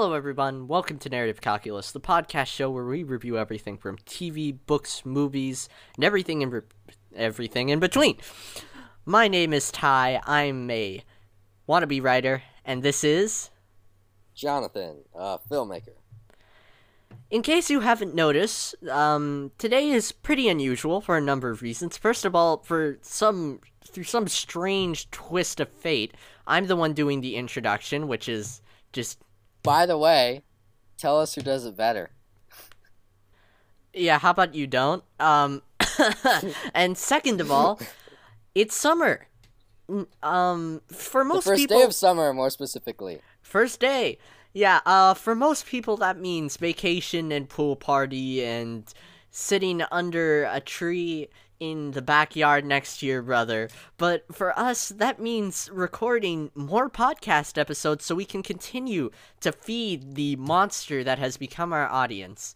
Hello, everyone. Welcome to Narrative Calculus, the podcast show where we review everything from TV, books, movies, and everything in re- everything in between. My name is Ty. I'm a wannabe writer, and this is. Jonathan, uh, filmmaker. In case you haven't noticed, um, today is pretty unusual for a number of reasons. First of all, for some through some strange twist of fate, I'm the one doing the introduction, which is just By the way, tell us who does it better. Yeah, how about you don't? Um, and second of all, it's summer. Um, for The most first people, day of summer, more specifically. first day. Yeah, uh, for most people that means vacation and pool party and sitting under a tree in the backyard next to your brother. But for us, that means recording more podcast episodes so we can continue to feed the monster that has become our audience.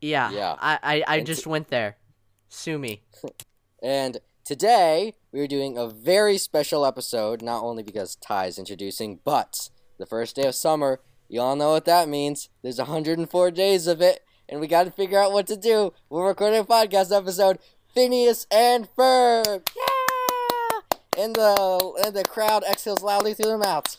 Yeah, Yeah. I, I, I just went there. Sue me. And today, we're doing a very special episode, not only because Ty's introducing, but the first day of summer. You all know what that means. There's 104 days of it, and we got to figure out what to do. We're recording a podcast episode, Phineas and Ferb. Yeah! And the and the crowd exhales loudly through their mouths.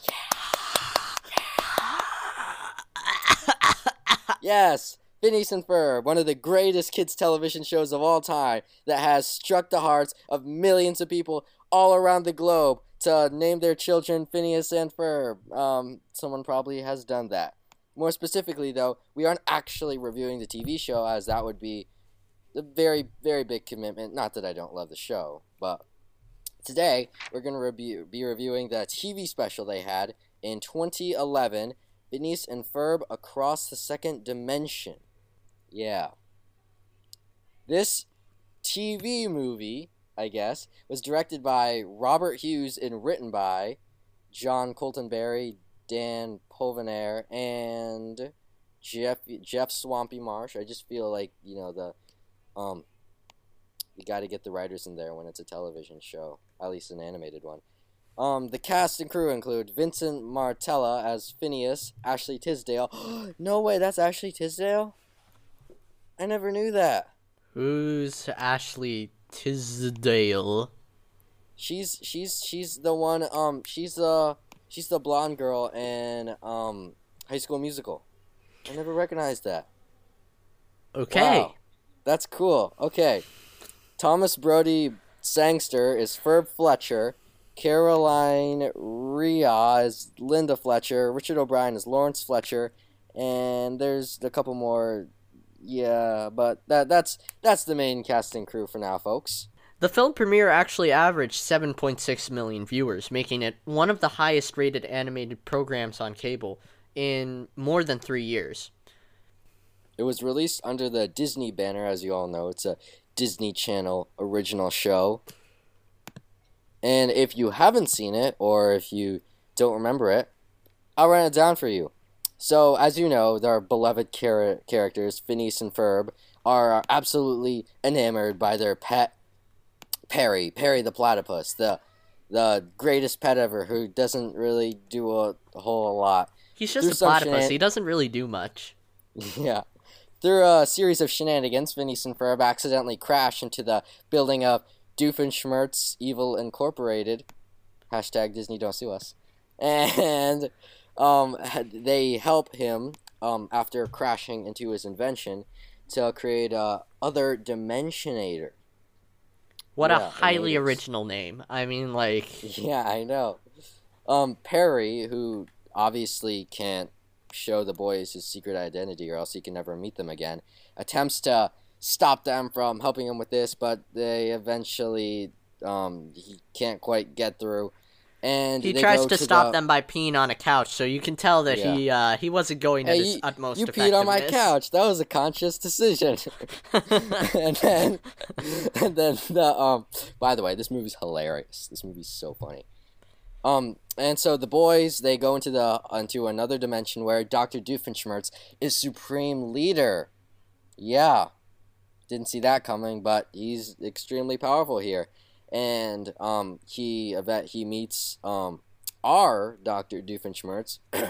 Yes, Phineas and Ferb, one of the greatest kids television shows of all time that has struck the hearts of millions of people all around the globe to name their children Phineas and Ferb. Um, someone probably has done that. More specifically, though, we aren't actually reviewing the TV show, as that would be a very, very big commitment. Not that I don't love the show, but today we're going to be reviewing the TV special they had in 2011 Phineas and Ferb Across the Second Dimension. Yeah. This TV movie, I guess, was directed by Robert Hughes and written by Jon Colton Barry, Dan Povenmire, and Jeff Jeff Swampy Marsh. I just feel like, you know, the um you got to get the writers in there when it's a television show, at least an animated one. Um, the cast and crew include Vincent Martella as Phineas, Ashley Tisdale. no way, that's Ashley Tisdale? I never knew that. Who's Ashley Tisdale? She's she's she's the one um she's the she's the blonde girl in um High School Musical. I never recognized that. Okay. Wow. That's cool. Okay. Thomas Brodie Sangster is Ferb Fletcher. Caroline Rhea is Linda Fletcher. Richard O'Brien is Lawrence Fletcher. And there's a couple more. Yeah, but that that's that's the main casting crew for now, folks. The film premiere actually averaged 7.6 million viewers, making it one of the highest rated animated programs on cable in more than three years. It was released under the Disney banner, as you all know. It's a Disney Channel original show. And if you haven't seen it, or if you don't remember it, I'll run it down for you. So, as you know, their beloved char- characters, Phineas and Ferb, are absolutely enamored by their pet, Perry, Perry the platypus, the the greatest pet ever, who doesn't really do a, a whole lot. He's just Through a platypus. shenan- He doesn't really do much. Yeah. Through a series of shenanigans, Phineas and Ferb accidentally crash into the building of Doofenshmirtz Evil Incorporated. Hashtag Disney don't sue us. And um, they help him um, after crashing into his invention to create a other dimensionator. What Yeah, a I highly noticed. original name. I mean, like, Yeah, I know. Um, Perry, who obviously can't show the boys his secret identity or else he can never meet them again, attempts to stop them from helping him with this, but they eventually um, he can't quite get through. And he tries go to stop the, them by peeing on a couch, so you can tell that he uh, he wasn't going at Hey, his you, utmost you peed on my couch. That was a conscious decision. and then, and then the um. By the way, this movie's hilarious. This movie's so funny. Um, and so the boys they go into the into another dimension where Doctor Doofenshmirtz is supreme leader. Yeah, didn't see that coming, but he's extremely powerful here, and um he event he meets um our Doctor Doofenshmirtz.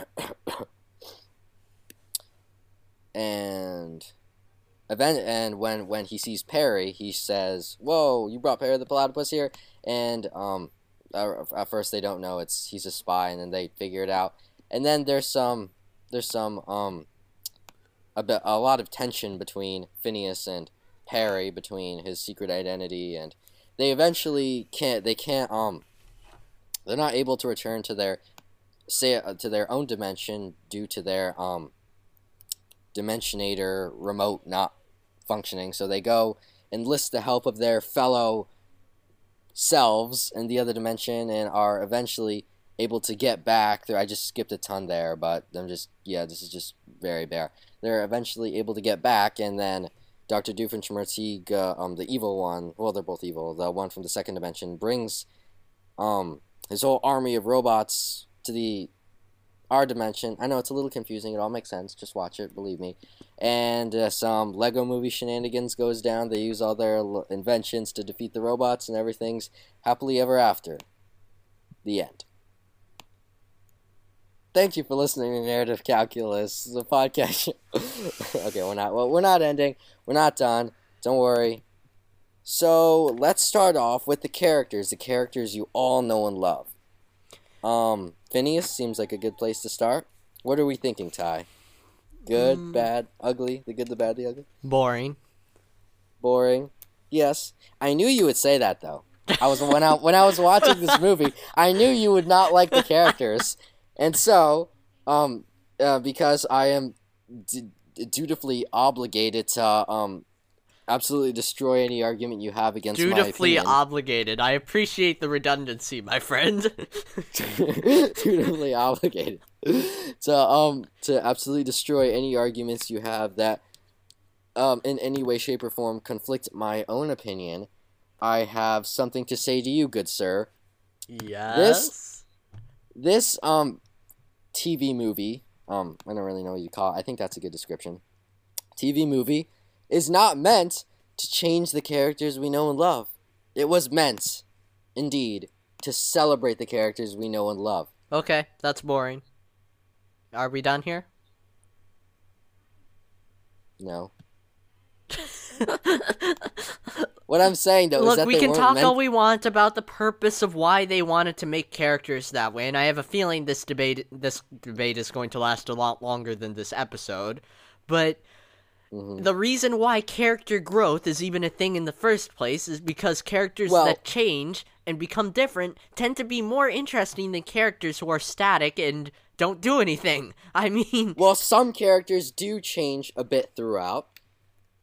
and event and when when he sees Perry, he says, "Whoa, you brought Perry the platypus here!" And um, at first they don't know it's he's a spy, and then they figure it out. And then there's some there's some um a bit a lot of tension between Phineas and Perry between his secret identity and they eventually can't they can't um they're not able to return to their say uh, to their own dimension due to their um dimensionator remote not functioning. So they go enlist the help of their fellow selves in the other dimension and are eventually able to get back. There i just skipped a ton there but i'm just yeah this is just very bare. They're eventually able to get back and then Dr. Doofenshmirtz, uh, um, the evil one, well, they're both evil, the one from the second dimension, brings um, his whole army of robots to the our dimension. I know it's a little confusing. It all makes sense. Just watch it, believe me. And uh, some Lego movie shenanigans goes down. They use all their inventions to defeat the robots, and everything's happily ever after. The end. Thank you for listening to Narrative Calculus, the podcast. okay, we're not. Well, we're not ending. We're not done. Don't worry. So let's start off with the characters. The characters you all know and love. Um, Phineas seems like a good place to start. What are we thinking, Ty? Good, mm. bad, ugly. The good, the bad, the ugly. Boring. Boring. Yes, I knew you would say that though. I was when I when I was watching this movie, I knew you would not like the characters and so, um, uh, because I am d- dutifully obligated to um, absolutely destroy any argument you have against dutifully my obligated. I appreciate the redundancy, my friend. dutifully obligated to um to absolutely destroy any arguments you have that um in any way, shape, or form conflict my own opinion. I have something to say to you, good sir. Yes. This this um TV movie, um, I don't really know what you call it. I think that's a good description. TV movie is not meant to change the characters we know and love. It was meant, indeed, to celebrate the characters we know and love. Okay, that's boring. Are we done here? No. what I'm saying though Look, is that we can talk meant... all we want about the purpose of why they wanted to make characters that way, and I have a feeling this debate this debate is going to last a lot longer than this episode. But mm-hmm. the reason why character growth is even a thing in the first place is because characters well, that change and become different tend to be more interesting than characters who are static and don't do anything. I mean, well, some characters do change a bit throughout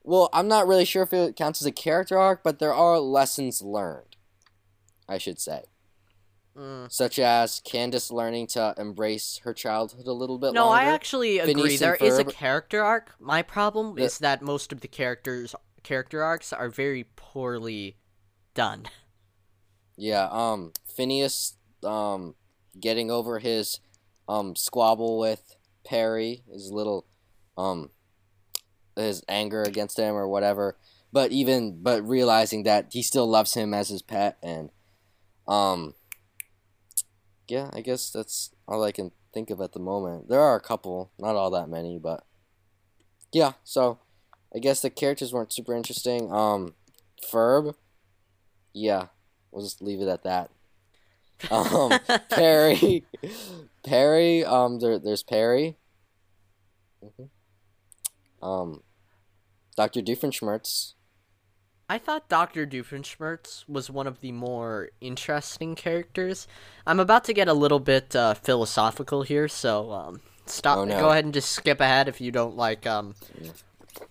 well, I'm not really sure if it counts as a character arc, but there are lessons learned, I should say. Mm. Such as Candace learning to embrace her childhood a little bit no, longer. I actually agree. There is a character arc. My problem the... is that most of the characters character arcs are very poorly done. Yeah, um Phineas um getting over his um squabble with Perry, his little um his anger against him or whatever. But even but realizing that he still loves him as his pet and um yeah, I guess that's all I can think of at the moment. There are a couple, not all that many, but yeah, so I guess the characters weren't super interesting. Um Ferb, yeah, we'll just leave it at that. Um Perry Perry, um there there's Perry. Mm-hmm. Um Dr. Doofenshmirtz. I thought Dr. Doofenshmirtz was one of the more interesting characters. I'm about to get a little bit uh, philosophical here, so um, stop. Oh, no. Go ahead and just skip ahead if you don't like um,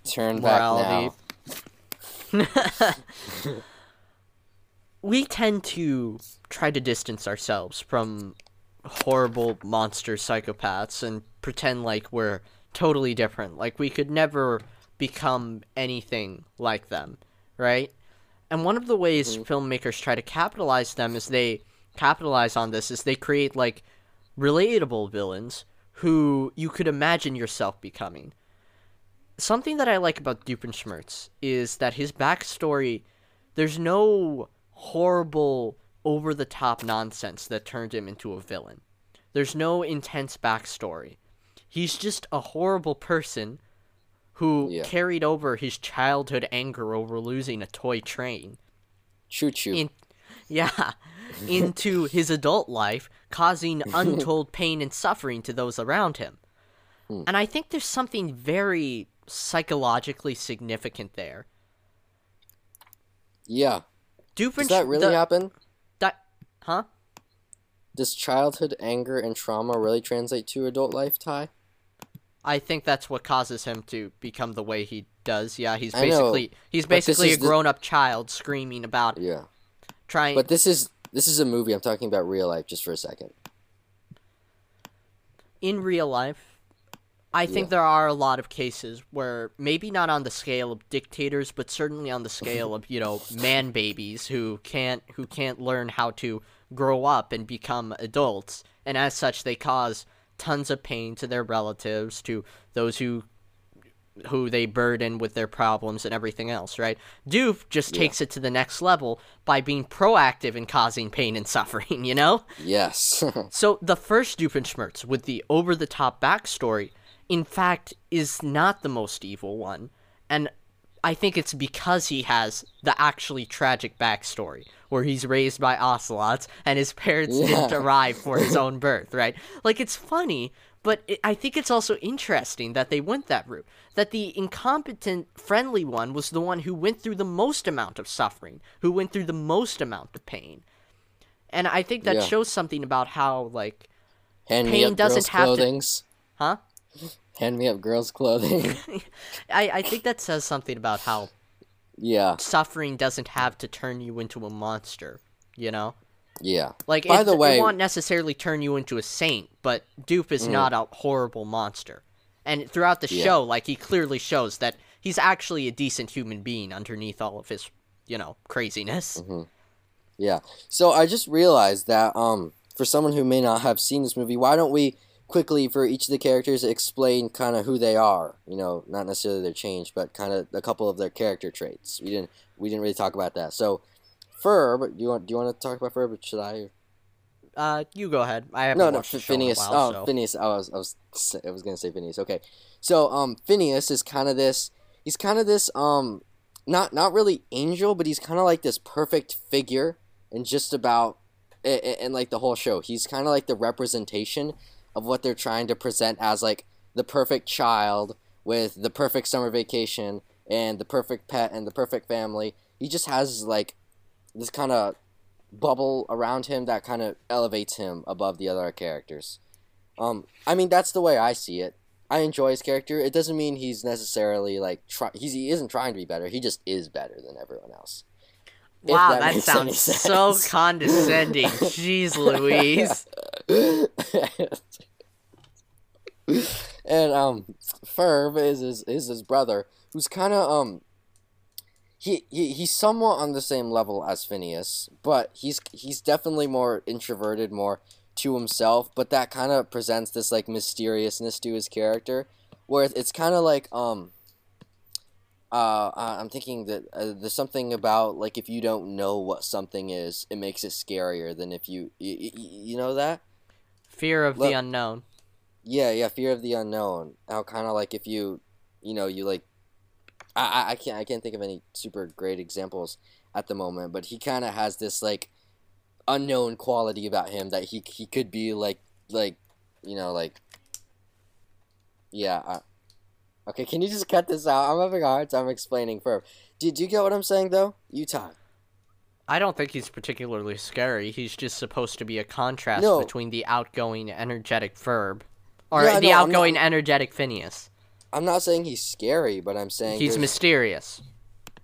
turn morality. back now. we tend to try to distance ourselves from horrible monster psychopaths and pretend like we're totally different. Like we could never become anything like them, right? And one of the ways mm-hmm. filmmakers try to capitalize them is they capitalize on this is they create like relatable villains who you could imagine yourself becoming. Something that I like about Doofenshmirtz is that his backstory, there's no horrible, over the top nonsense that turned him into a villain. There's no intense backstory. He's just a horrible person who Yeah. carried over his childhood anger over losing a toy train. Choo choo. In, yeah, into his adult life, causing untold pain and suffering to those around him. Hmm. And I think there's something very psychologically significant there. yeah. Doofenshmirtz. Does that really the, happen? that- huh? Does childhood anger and trauma really translate to adult life, Ty? I think that's what causes him to become the way he does. Yeah, he's I know, basically he's basically a grown-up child screaming about Yeah. trying But this is this is a movie. I'm talking about real life just for a second. in real life, I think Yeah. there are a lot of cases where maybe not on the scale of dictators, but certainly on the scale of you know man babies who can't who can't learn how to grow up and become adults, and as such they cause tons of pain to their relatives, to those who who they burden with their problems and everything else, right? Doof just Yeah. takes it to the next level by being proactive in causing pain and suffering, you know? Yes. So the first Doofenshmirtz with the over-the-top backstory, in fact, is not the most evil one, and I think it's because he has the actually tragic backstory, where he's raised by ocelots and his parents didn't arrive for his own birth, right? Like it's funny, but it, I think it's also interesting that they went that route. That the incompetent, friendly one was the one who went through the most amount of suffering, who went through the most amount of pain. And I think that Yeah. shows something about how, like, Pain doesn't have to- huh? Hand me up girls' clothing. I, I think that says something about how yeah. suffering doesn't have to turn you into a monster, you know? Yeah. Like, By it, the way- it won't necessarily turn you into a saint, but Doof is not a horrible monster. And throughout the Yeah. show, like, he clearly shows that he's actually a decent human being underneath all of his, you know, craziness. Yeah. So I just realized that um for someone who may not have seen this movie, why don't we quickly for each of the characters explain kind of who they are? You know, not necessarily their change, but kind of a couple of their character traits. We didn't we didn't really talk about that. So Ferb, do you want do you want to talk about Ferb? Or should I? Uh, you go ahead. I haven't No, no, watched the F- show in a Phineas. while, oh, so- Phineas. I was, I was, I was gonna say Phineas. Okay, so um, Phineas is kind of this. He's kind of this um, not not really angel, but he's kind of like this perfect figure and just about, and, in like the whole show. He's kind of like the representation of what they're trying to present as like the perfect child with the perfect summer vacation and the perfect pet and the perfect family. He just has like this kind of bubble around him that kind of elevates him above the other characters. Um, I mean that's the way I see it. I enjoy his character. It doesn't mean he's necessarily like try. He's he isn't trying to be better. He just is better than everyone else. Wow, that that, sounds so condescending. Jeez Louise. and um, Ferb is his is his brother, who's kind of um. He, he he's somewhat on the same level as Phineas, but he's he's definitely more introverted, more to himself. But that kind of presents this like mysteriousness to his character, where it's kind of like um. Uh, I'm thinking that uh, there's something about like if you don't know what something is, it makes it scarier than if you you, you know that. Fear of Look- the unknown. Yeah, yeah, fear of the unknown. How kind of like if you, you know, you like, I, I, I can't, I can't think of any super great examples at the moment, but he kind of has this like unknown quality about him that he he could be like like, you know, like, yeah. I, okay, can you just cut this out? I'm having a hard time explaining. Ferb, did you get what I'm saying though? Utah. I don't think he's particularly scary. He's just supposed to be a contrast No. between the outgoing, energetic Ferb, or Yeah, the no, I'm not- outgoing, energetic Phineas. I'm not saying he's scary, but I'm saying He's mysterious.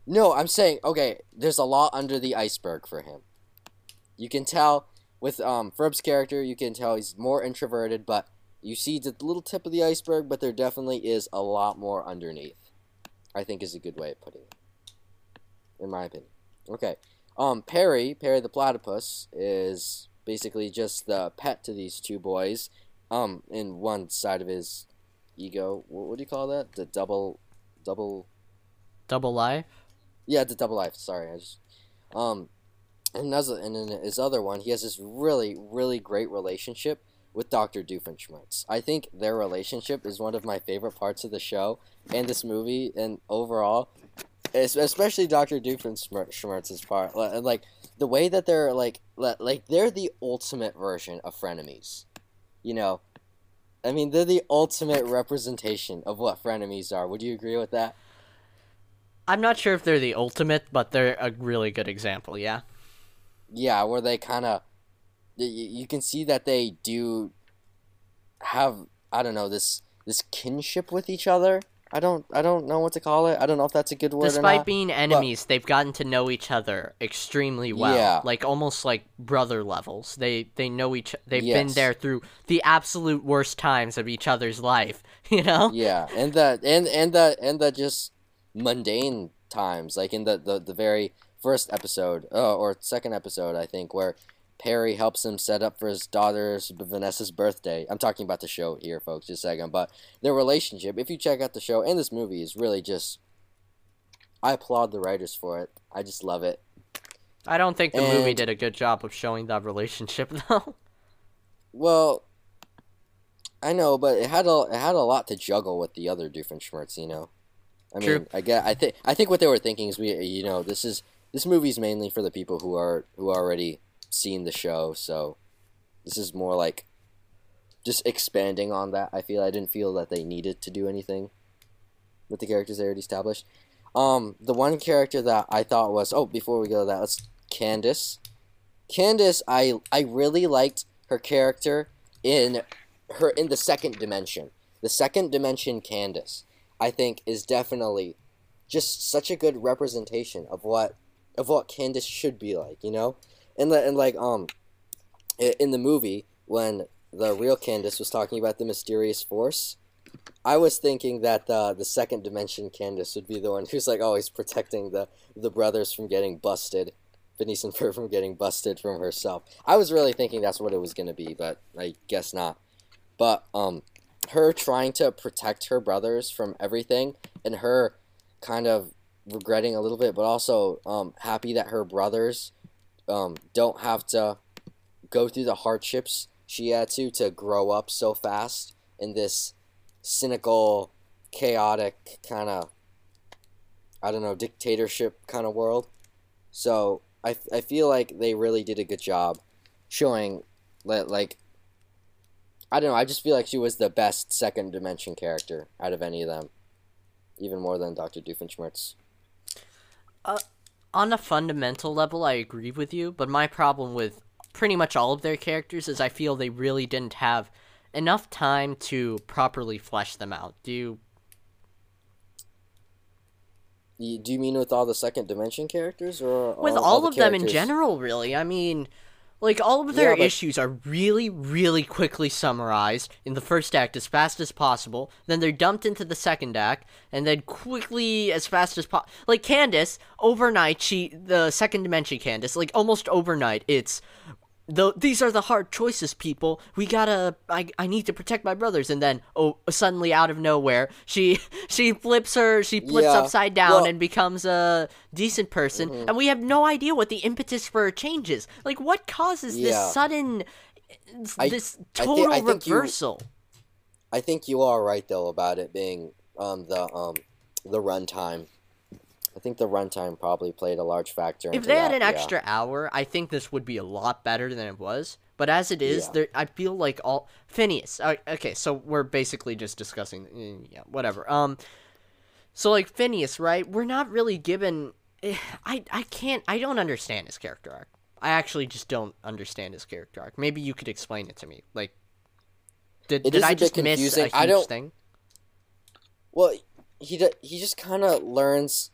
No, I'm saying okay. There's a lot under the iceberg for him. You can tell with um Ferb's character. You can tell he's more introverted, but you see the little tip of the iceberg. But there definitely is a lot more underneath. I think is a good way of putting it, in my opinion. Okay, um Perry, Perry the platypus is basically just the pet to these two boys. Um, in one side of his ego. What, what do you call that? The double, double. Double life. Yeah, the double life. Sorry, I just um, and as and in his other one, he has this really really great relationship with Dr. Doofenshmirtz. I think their relationship is one of my favorite parts of the show and this movie and overall, especially Dr. Doofenshmirtz's part. Like the way that they're like like they're the ultimate version of frenemies. You know, I mean, they're the ultimate representation of what frenemies are. Would you agree with that? I'm not sure if they're the ultimate, but they're a really good example, yeah. Yeah, where they kind of you can see that they do have I don't know this this kinship with each other. I don't I don't know what to call it. I don't know if that's a good word. Despite being enemies, but, they've gotten to know each other extremely well. Yeah. Like almost like brother levels. They they know each they've yes. been there through the absolute worst times of each other's life, you know? Yeah. And the and and the and the just mundane times like in the the, the very first episode uh, or second episode I think where Perry helps him set up for his daughter's Vanessa's birthday. I'm talking about the show here, folks, just a second. But their relationship, if you check out the show and this movie, is really just. I applaud the writers for it. I just love it. I don't think the and, movie did a good job of showing that relationship, though. Well, I know, but it had a it had a lot to juggle with the other Doofenshmirtz, you know. I mean, True. I get. I think. I think what they were thinking is we, you know, this is this movie's mainly for the people who are who already seen the show, so this is more like just expanding on that. I feel I didn't feel that they needed to do anything with the characters they already established. Um, the one character that I thought was oh, before we go to that, let's Candace. Candace, I I really liked her character in her in the second dimension. The second dimension Candace, I think, is definitely just such a good representation of what of what Candace should be like. You know, and the, and like um in the movie when the real Candace was talking about the mysterious force, I was thinking that the the second dimension Candace would be the one who's like always protecting the the brothers from getting busted, Phineas and Ferb from getting busted from herself. I was really thinking that's what it was gonna be, but I guess not. But um, her trying to protect her brothers from everything, and her kind of regretting a little bit, but also um happy that her brothers um, don't have to go through the hardships she had to to grow up so fast in this cynical, chaotic kind of I don't know dictatorship kind of world. So I, I feel like they really did a good job showing that like I don't know. I just feel like she was the best second dimension character out of any of them, even more than Doctor Doofenshmirtz. Uh, on a fundamental level, I agree with you, but my problem with pretty much all of their characters is I feel they really didn't have enough time to properly flesh them out. Do you do you mean with all the second dimension characters or with all, all of them in general really i mean like all of their yeah, but... issues are really, really quickly summarized in the first act as fast as possible. Then they're dumped into the second act, and then quickly as fast as possible. Like Candace, overnight, she the second dimension Candace, like almost overnight, it's the, these are the hard choices, people. We gotta. I, I need to protect my brothers, and then oh, suddenly out of nowhere, she she flips her, she flips yeah. upside down well, and becomes a decent person, mm-hmm. and we have no idea what the impetus for her change is. Like, what causes yeah. this sudden, I, this total I th- I reversal? You, I think you are right though about it being um the um the runtime I think the runtime probably played a large factor. If they had an extra hour, I think this would be a lot better than it was. But as it is, yeah. there I feel like all Phineas. Okay, so we're basically just discussing. Mm, yeah, whatever. Um, so like Phineas, right? We're not really given. Eh, I I can't. I don't understand his character arc. I actually just don't understand his character arc. Maybe you could explain it to me. Like, did, did I just miss a huge I don't, thing? Well, he he just kind of learns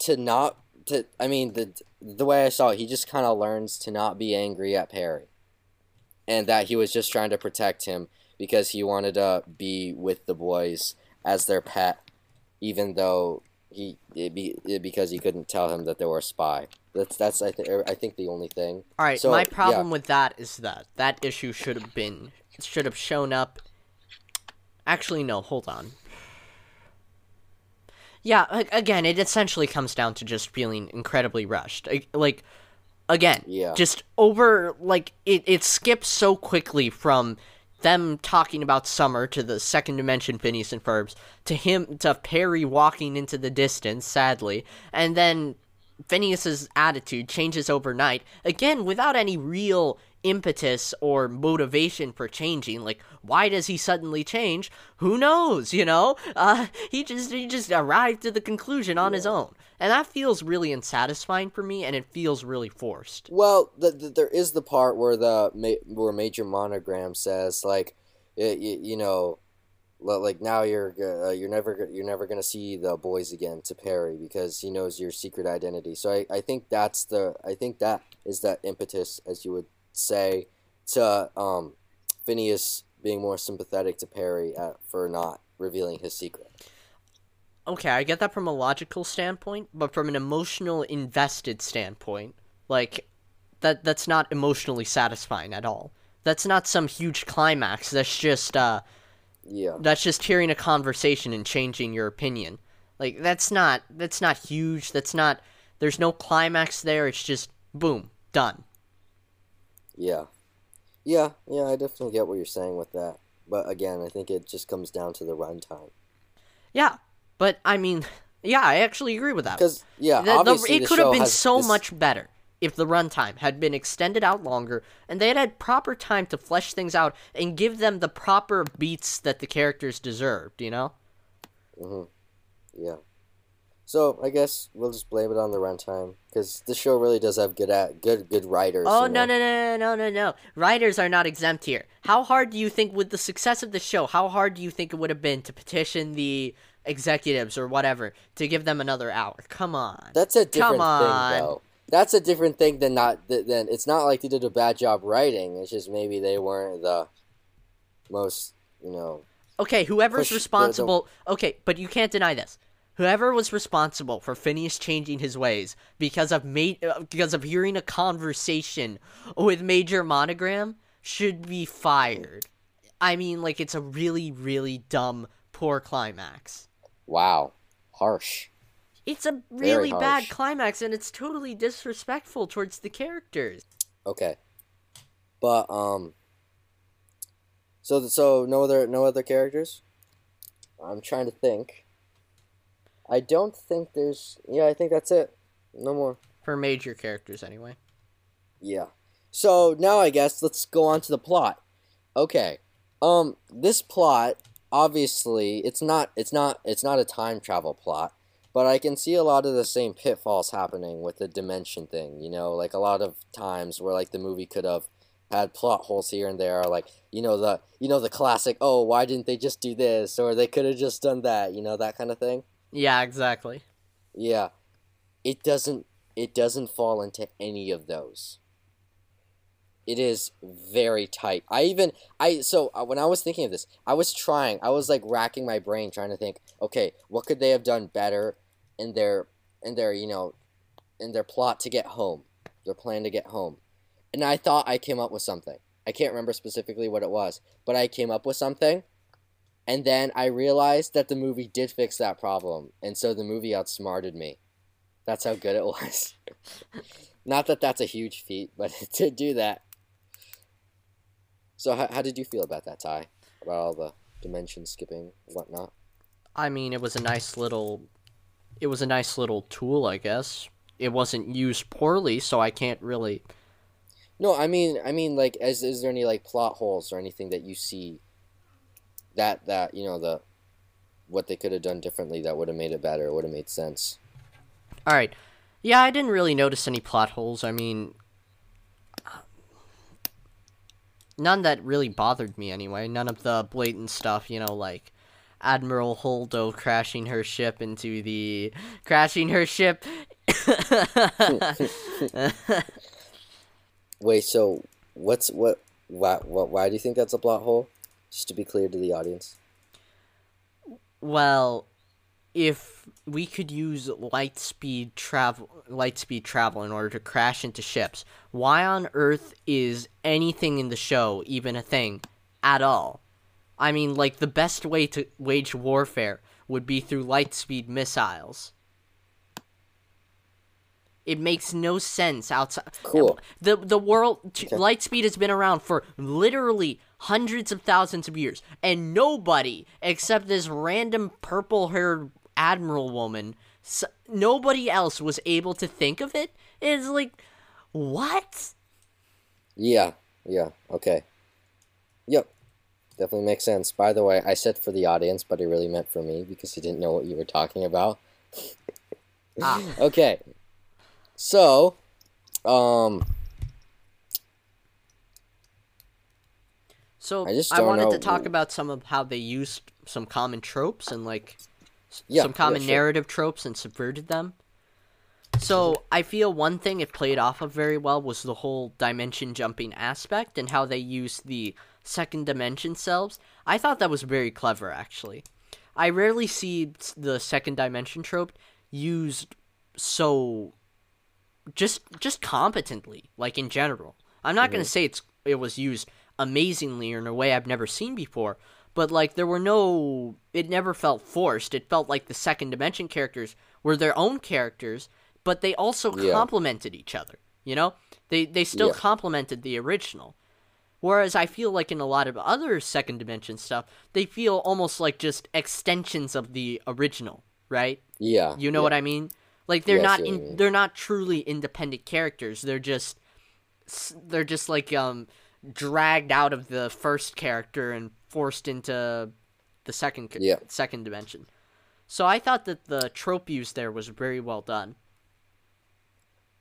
to not to I mean the the way I saw it, he just kind of learns to not be angry at Perry, and that he was just trying to protect him because he wanted to be with the boys as their pet, even though he it be it because he couldn't tell him that they were a spy. That's that's I think I think the only thing. All right, so, my problem yeah. with that is that that issue should have been it should have shown up. Actually, no. Hold on. Yeah, again, it essentially comes down to just feeling incredibly rushed. Like, again Yeah. just over like it, it skips so quickly from them talking about summer to the second dimension phineas and ferbs to him to perry walking into the distance sadly and then phineas's attitude changes overnight again without any real impetus or motivation for changing. Like why does he suddenly change? Who knows you know? Uh he just he just arrived to the conclusion on his own. And that feels really unsatisfying for me and it feels really forced. Well, the, the, there is the part where the where Major Monogram says like, y y you know, like now you're uh, you're never you're never gonna see the boys again to Perry because he knows your secret identity. So I, I think that's the I think that is that impetus as you would say to um Phineas being more sympathetic to Perry at, for not revealing his secret. okay, I get that from a logical standpoint, but from an emotional invested standpoint, like that that's not emotionally satisfying at all. That's not some huge climax. That's just uh Yeah. that's just hearing a conversation and changing your opinion. Like that's not that's not huge. That's not there's no climax there. It's just boom, done. Yeah. Yeah, yeah, I definitely get what you're saying with that. But again, I think it just comes down to the runtime. Yeah. But I mean, yeah, I actually agree with that. Because yeah, The- the- obviously it the could have been so this- much better if the runtime had been extended out longer and they had had proper time to flesh things out and give them the proper beats that the characters deserved, you know? Mm-hmm. Yeah. So I guess we'll just blame it on the runtime because the show really does have good at good good writers. Oh no no no no no no! Writers are not exempt here. How hard do you think, with the success of the show, how hard do you think it would have been to petition the executives or whatever to give them another hour? Come on. That's a different Come on. thing though. That's a different thing than not th- than it's not like they did a bad job writing. It's just maybe they weren't the most you know. Okay, whoever's push the- the- responsible. Okay, but you can't deny this. Whoever was responsible for Phineas changing his ways because of ma- uh, because of hearing a conversation with Major Monogram should be fired. I mean, like it's a really, really dumb, poor climax. Wow, harsh. It's a really bad climax, and it's totally disrespectful towards the characters. Okay, but um. So so no other no other characters. I'm trying to think. I don't think there's. Yeah, I think that's it. No more. For major characters, anyway. Yeah. So now I guess let's go on to the plot. Okay. Um this plot obviously it's not it's not it's not a time travel plot, but I can see a lot of the same pitfalls happening with the dimension thing, you know, like a lot of times where like the movie could have had plot holes here and there like you know the you know the classic oh why didn't they just do this or they could have just done that you know that kind of thing Yeah, exactly. yeah. It doesn't it doesn't fall into any of those. It is very tight. I even I so uh, when I was thinking of this, I was trying. I was like racking my brain trying to think, okay, what could they have done better in their in their, you know, in their plot to get home. Their plan to get home. And I thought I came up with something. I can't remember specifically what it was, but I came up with something. And then I realized that the movie did fix that problem, and so the movie outsmarted me. That's how good it was. Not that that's a huge feat, but it did do that. So how, how did you feel about that, Ty? About all the dimension skipping and whatnot? I mean, it was a nice little it was a nice little tool, I guess. It wasn't used poorly, so I can't really No, I mean, I mean, like, is is there any like plot holes or anything that you see that that you know the what they could have done differently that would have made it better, It would have made sense? All right. Yeah, I didn't really notice any plot holes. I mean, uh, none that really bothered me anyway. None of the blatant stuff, you know, like Admiral Holdo crashing her ship into the crashing her ship. Wait, so what's what? Why, what, why do you think that's a plot hole? Just to be clear to the audience. well, if we could use light speed travel light speed travel in order to crash into ships, why on earth is anything in the show even a thing at all? I mean, like the best way to wage warfare would be through light speed missiles. It makes no sense outside. Cool. The the world Okay. light speed has been around for literally hundreds of thousands of years, and nobody except this random purple-haired admiral woman, s- nobody else was able to think of it. It's like, what? Yeah, yeah, okay. Yep. Definitely makes sense. By the way, I said for the audience, but I really meant for me because he didn't know what you were talking about. Ah. Okay. So, um, So I I wanted to talk about some of how they used some common tropes and like Yeah, some common yeah, sure. narrative tropes and subverted them. So I feel one thing it played off of very well was the whole dimension jumping aspect and how they used the second dimension selves. I thought that was very clever actually. I rarely see the second dimension trope used so just just competently, like in general. I'm not gonna say it's it was used amazingly or in a way I've never seen before, but like there were no it never felt forced. It felt like the second dimension characters were their own characters, but they also Yeah. complemented each other. You know? They they still Yeah. complemented the original. Whereas I feel like in a lot of other second dimension stuff, they feel almost like just extensions of the original, right? yeah. You know yeah. what I mean? Like they're Yeah, not see what you in, they're not truly independent characters. They're just they're just like um dragged out of the first character and forced into the second Yeah. second dimension. So I thought that the trope use there was very well done.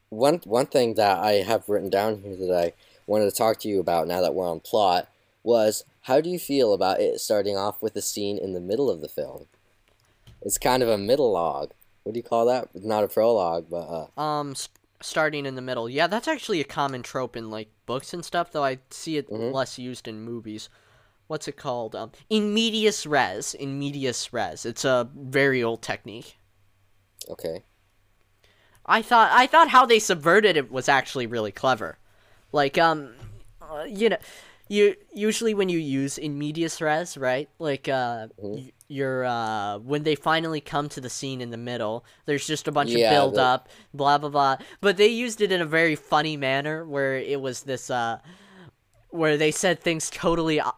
One one thing that I have written down here that I wanted to talk to you about now that we're on plot was how do you feel about it starting off with a scene in the middle of the film? It's kind of a middle log. What do you call that? Not a prologue, but uh, Um, s starting in the middle. Yeah, that's actually a common trope in like books and stuff. Though I see it Mhm. less used in movies. What's it called? Um, in medias res. In medias res. It's a very old technique. okay. I thought I thought how they subverted it was actually really clever. Like um uh, you know you usually when you use in medias res, right? Like uh Mhm. you're uh when they finally come to the scene in the middle, there's just a bunch Yeah, of build up, blah blah blah. But they used it in a very funny manner where it was this uh where they said things totally uh,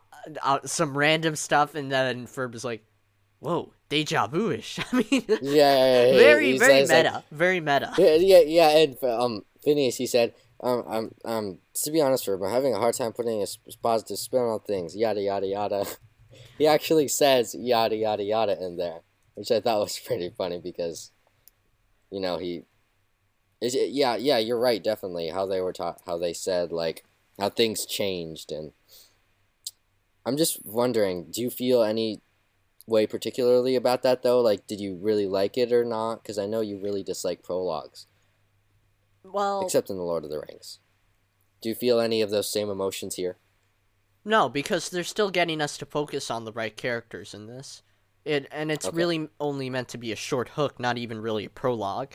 uh, some random stuff and then Ferb was like, "Whoa, deja vu-ish." I mean, Yeah, yeah, yeah, very very says, like, meta, very meta. Yeah, yeah, yeah. And um, Phineas, he said, um, I'm, um, to be honest, Ferb, I'm having a hard time putting a positive spin on things. Yada yada yada. he actually says yada yada yada in there, which I thought was pretty funny because, you know, he, is it, yeah, yeah. You're right, definitely. How they were taught, how they said like how things changed, and I'm just wondering, do you feel any way particularly about that though? Like, did you really like it or not? Because I know you really dislike prologues Well, except in the Lord of the Rings. Do you feel any of those same emotions here? No, because they're still getting us to focus on the right characters in this. It and it's Okay. really only meant to be a short hook, not even really a prologue.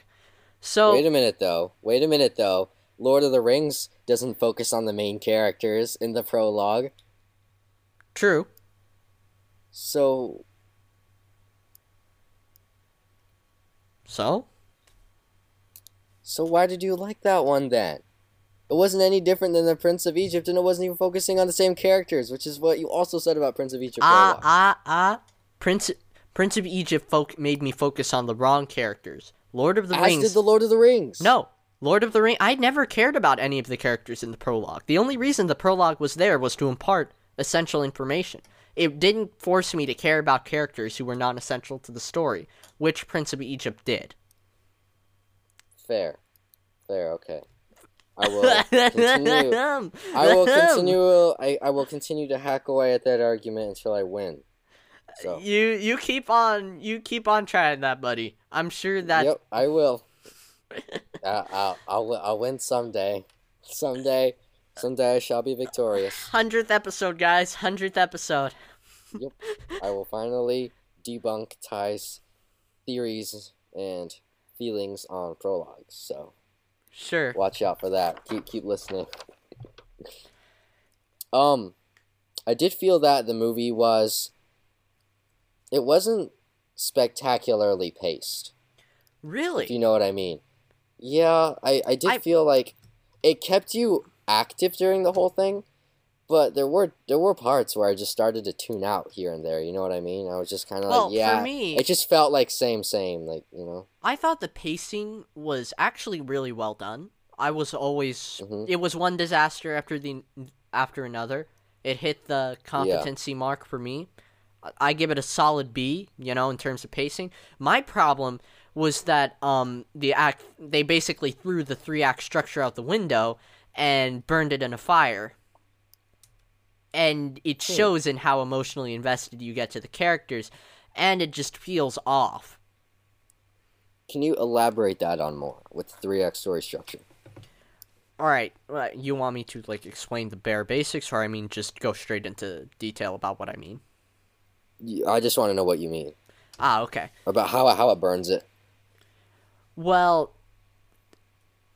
So Wait a minute though. Wait a minute though. Lord of the Rings doesn't focus on the main characters in the prologue. true. So So so why did you like that one then? It wasn't any different than the Prince of Egypt and it wasn't even focusing on the same characters, which is what you also said about Prince of Egypt ah ah ah, Prince Prince of Egypt folk made me focus on the wrong characters. Lord of the As Rings. did the Lord of the Rings. No, Lord of the Ring. I never cared about any of the characters in the prologue. The only reason the prologue was there was to impart essential information. It didn't force me to care about characters who were non essential to the story, which Prince of Egypt did. Fair. Fair, okay. I will continue I will continue. I, I will continue to hack away at that argument until I win. So You you keep on you keep on trying that, buddy. I'm sure that yep, I will. uh, I'll, I'll I'll win someday. Someday, someday I shall be victorious. hundredth episode, guys, hundredth episode. yep, I will finally debunk Ty's theories and feelings on prologues. So Sure. watch out for that. Keep keep listening. Um, I did feel that the movie was. It wasn't spectacularly paced. Really? If you know what I mean. Yeah, I, I did I- feel like it kept you active during the whole thing, but there were there were parts where I just started to tune out here and there. You know what I mean? I was just kind of Well, like, yeah, for me, it just felt like same same, like you know. I thought the pacing was actually really well done. I was always Mhm. it was one disaster after the after another. It hit the competency mark for me. I give it a solid B, you know, in terms of pacing. My problem was that um the act they basically threw the three act structure out the window and burned it in a fire. And it Hmm. shows in how emotionally invested you get to the characters and it just feels off. Can you elaborate that on more with three act story structure? All right, well, you want me to like explain the bare basics, or I mean just go straight into detail about what I mean? I just want to know what you mean Ah, okay. about how how it burns it. Well,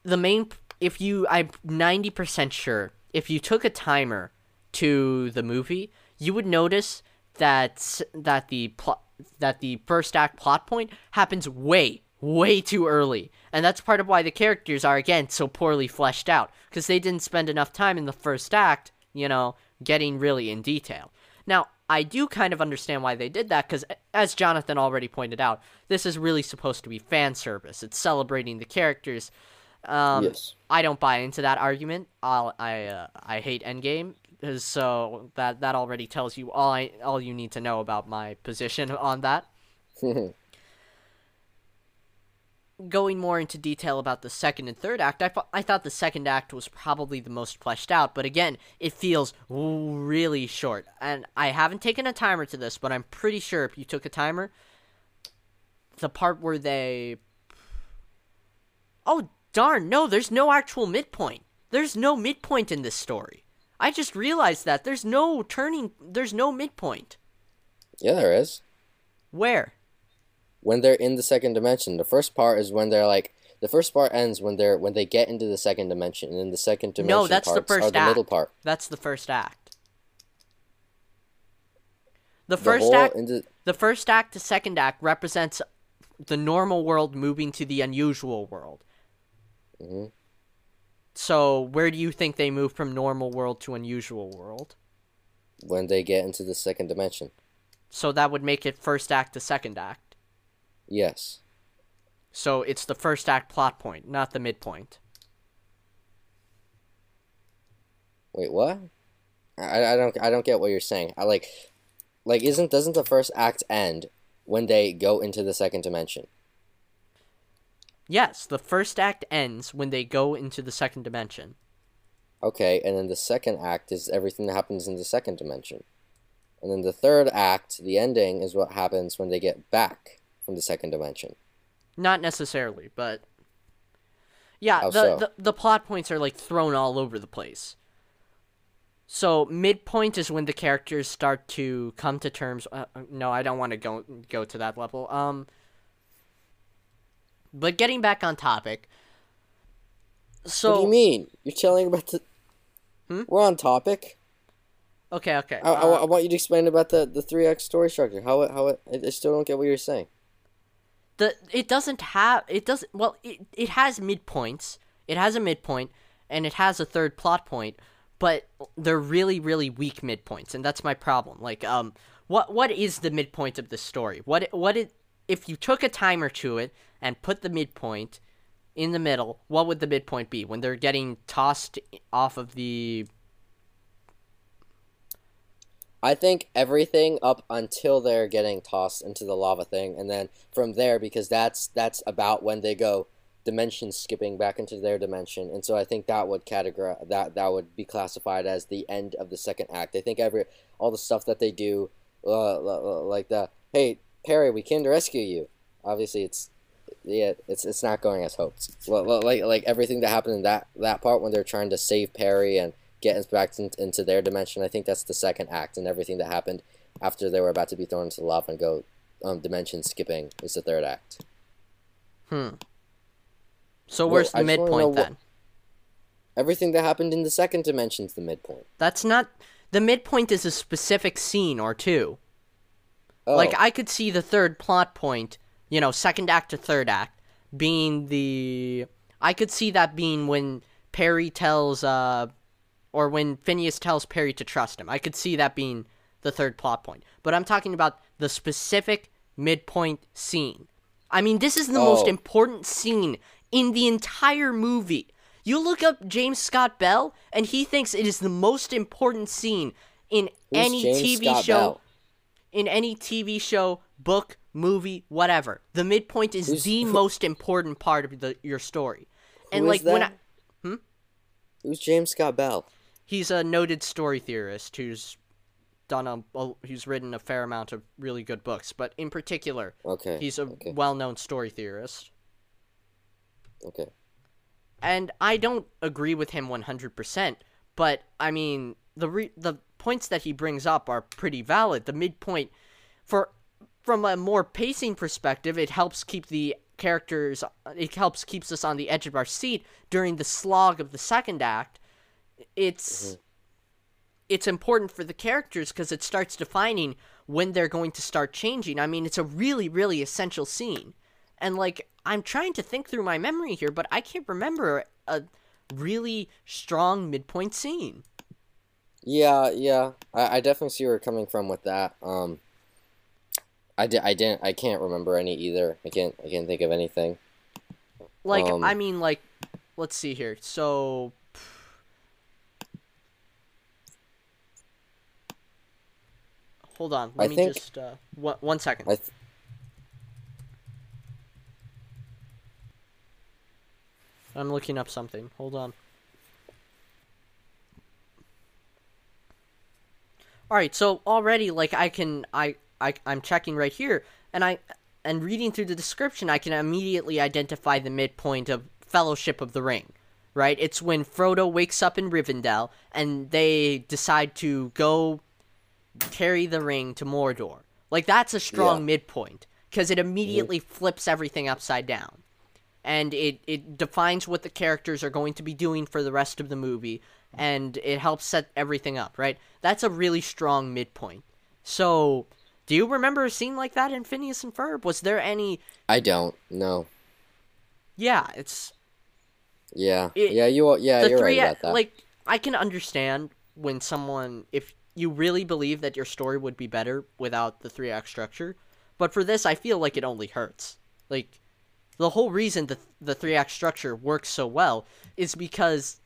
the main if you I'm ninety percent sure if you took a timer to the movie, you would notice that that the plot that the first act plot point happens way way too early, and that's part of why the characters are again so poorly fleshed out because they didn't spend enough time in the first act, you know, getting really in detail. Now, I do kind of understand why they did that because, as Jonathan already pointed out, this is really supposed to be fan service. It's celebrating the characters. Um, yes. I don't buy into that argument. I'll, I uh, I hate Endgame, Uh, so that that already tells you all I all you need to know about my position on that. Going more into detail about the second and third act, I, th- I thought the second act was probably the most fleshed out, but again, it feels really short. And I haven't taken a timer to this, but I'm pretty sure if you took a timer, the part where they. Oh, darn, no, there's no actual midpoint. There's no midpoint in this story. I just realized that. There's no turning, there's no midpoint. yeah, there is. Where? when they're in the second dimension. The first part is when they're like the first part ends when they're when they get into the second dimension, and then the second dimension No, that's the first the middle part. That's the first act. The The first act into The first act to second act represents the normal world moving to the unusual world. Mhm. So, where do you think they move from normal world to unusual world? when they get into the second dimension. So that would make it first act to second act. Yes. So it's the first act plot point, not the midpoint. Wait, what? I, I don't I don't get what you're saying. I like like isn't doesn't the first act end when they go into the second dimension? Yes, the first act ends when they go into the second dimension. Okay, and then the second act is everything that happens in the second dimension. And then the third act, the ending, is what happens when they get back from the second dimension. Not necessarily, but yeah, the, so? the the plot points are like thrown all over the place. So midpoint is when the characters start to come to terms. Uh, uh, no, I don't want to go go to that level. Um, but getting back on topic. So what do you mean? You're telling about the. Hmm? We're on topic. okay, okay. I, I, uh, I want you to explain about the the three act story structure. How it how it. I I still don't get what you're saying. the it doesn't have it doesn't well it, it has midpoints it has a midpoint and it has a third plot point but they're really really weak midpoints and that's my problem like um what what is the midpoint of the story what what it if you took a timer to it and put the midpoint in the middle what would the midpoint be when they're getting tossed off of the I think everything up until they're getting tossed into the lava thing, and then from there, because that's that's about when they go dimension skipping back into their dimension, and so I think that would categorize that that would be classified as the end of the second act. I think every all the stuff that they do, uh, like the hey Perry, we came to rescue you. Obviously, it's yeah, it's it's not going as hoped. Well, well, like like everything that happened in that that part when they're trying to save Perry and get back in, into their dimension. I think that's the second act, and everything that happened after they were about to be thrown into the lava and go um, dimension skipping is the third act. hmm so where's I the just wanna know midpoint then Everything that happened in the second dimension's the midpoint. that's not the midpoint is a specific scene or two Oh, Like I could see the third plot point, you know, second act to third act, being the I could see that being when Perry tells, uh, or when Phineas tells Perry to trust him. I could see that being the third plot point. But I'm talking about the specific midpoint scene. I mean, this is the most Oh. important scene in the entire movie. You look up James Scott Bell, and he thinks it is the most important scene in Who's any James TV Scott show, Bell? In any TV show, book, movie, whatever. The midpoint is Who's- the who- most important part of the, your story. And like when I, that? Who's James Scott Bell? he's a noted story theorist who's done a, a who's written a fair amount of really good books, but in particular, Okay. he's a okay. well-known story theorist. Okay. and I don't agree with him 100%, but I mean, the re- the points that he brings up are pretty valid. The midpoint for from a more pacing perspective, it helps keep the characters it helps keeps us on the edge of our seat during the slog of the second act. It's mm-hmm. it's important for the characters cuz it starts defining when they're going to start changing. I mean, it's a really really essential scene. And like I'm trying to think through my memory here, but I can't remember a really strong midpoint scene. Yeah, yeah. I, I definitely see where you're coming from with that. Um, I, di- I didn't. I can't remember any either. I can't. I can't think of anything. Like Um, I mean like let's see here. So Hold on. Let I me think- just uh one, one second. I. Th- I'm looking up something. Hold on. All right, so already like I can I I I'm checking right here and I and reading through the description I can immediately identify the midpoint of Fellowship of the Ring. Right? It's when Frodo wakes up in Rivendell and they decide to go carry the ring to Mordor. Like that's a strong Yeah. midpoint cuz it immediately mm-hmm. flips everything upside down and it, it defines what the characters are going to be doing for the rest of the movie and it helps set everything up right that's a really strong midpoint so do you remember a scene like that in phineas and ferb was there any I don't. No. yeah it's Yeah. It- yeah. you. Yeah, you're right about that. like i can understand when someone if you really believe that your story would be better without the three act structure but for this i feel like it only hurts like the whole reason the the three act structure works so well is because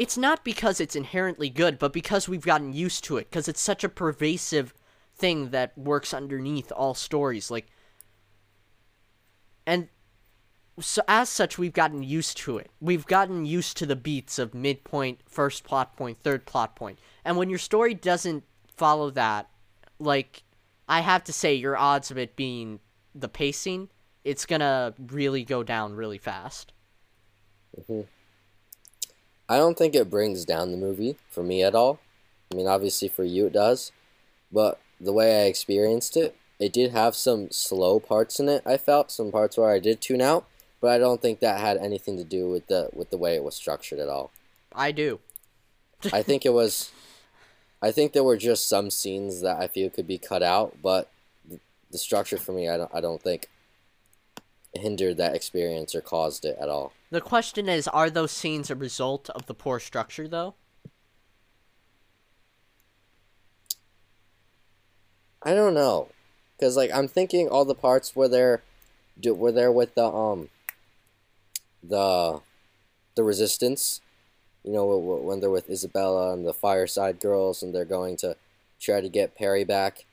it's not because it's inherently good but because we've gotten used to it because it's such a pervasive thing that works underneath all stories like and so as such we've gotten used to it. We've gotten used to the beats of midpoint first plot point third plot point. and when your story doesn't follow that like i have to say your odds of it being the pacing it's gonna really go down really fast mm-hmm. I don't think it brings down the movie for me at all. I mean, obviously for you it does, but the way I experienced it, it did have some slow parts in it. I felt some parts where I did tune out, but I don't think that had anything to do with the with the way it was structured at all. i do I think it was. I think there were just some scenes that I feel could be cut out, but the structure for me, I don't. I don't think hindered that experience or caused it at all. the question is are those scenes a result of the poor structure though I don't know, cause like I'm thinking all the parts where they're, do where they're with the um. The, the resistance, you know, wh- wh- when they're with Isabella and the Fireside Girls, and they're going to try to get Perry back.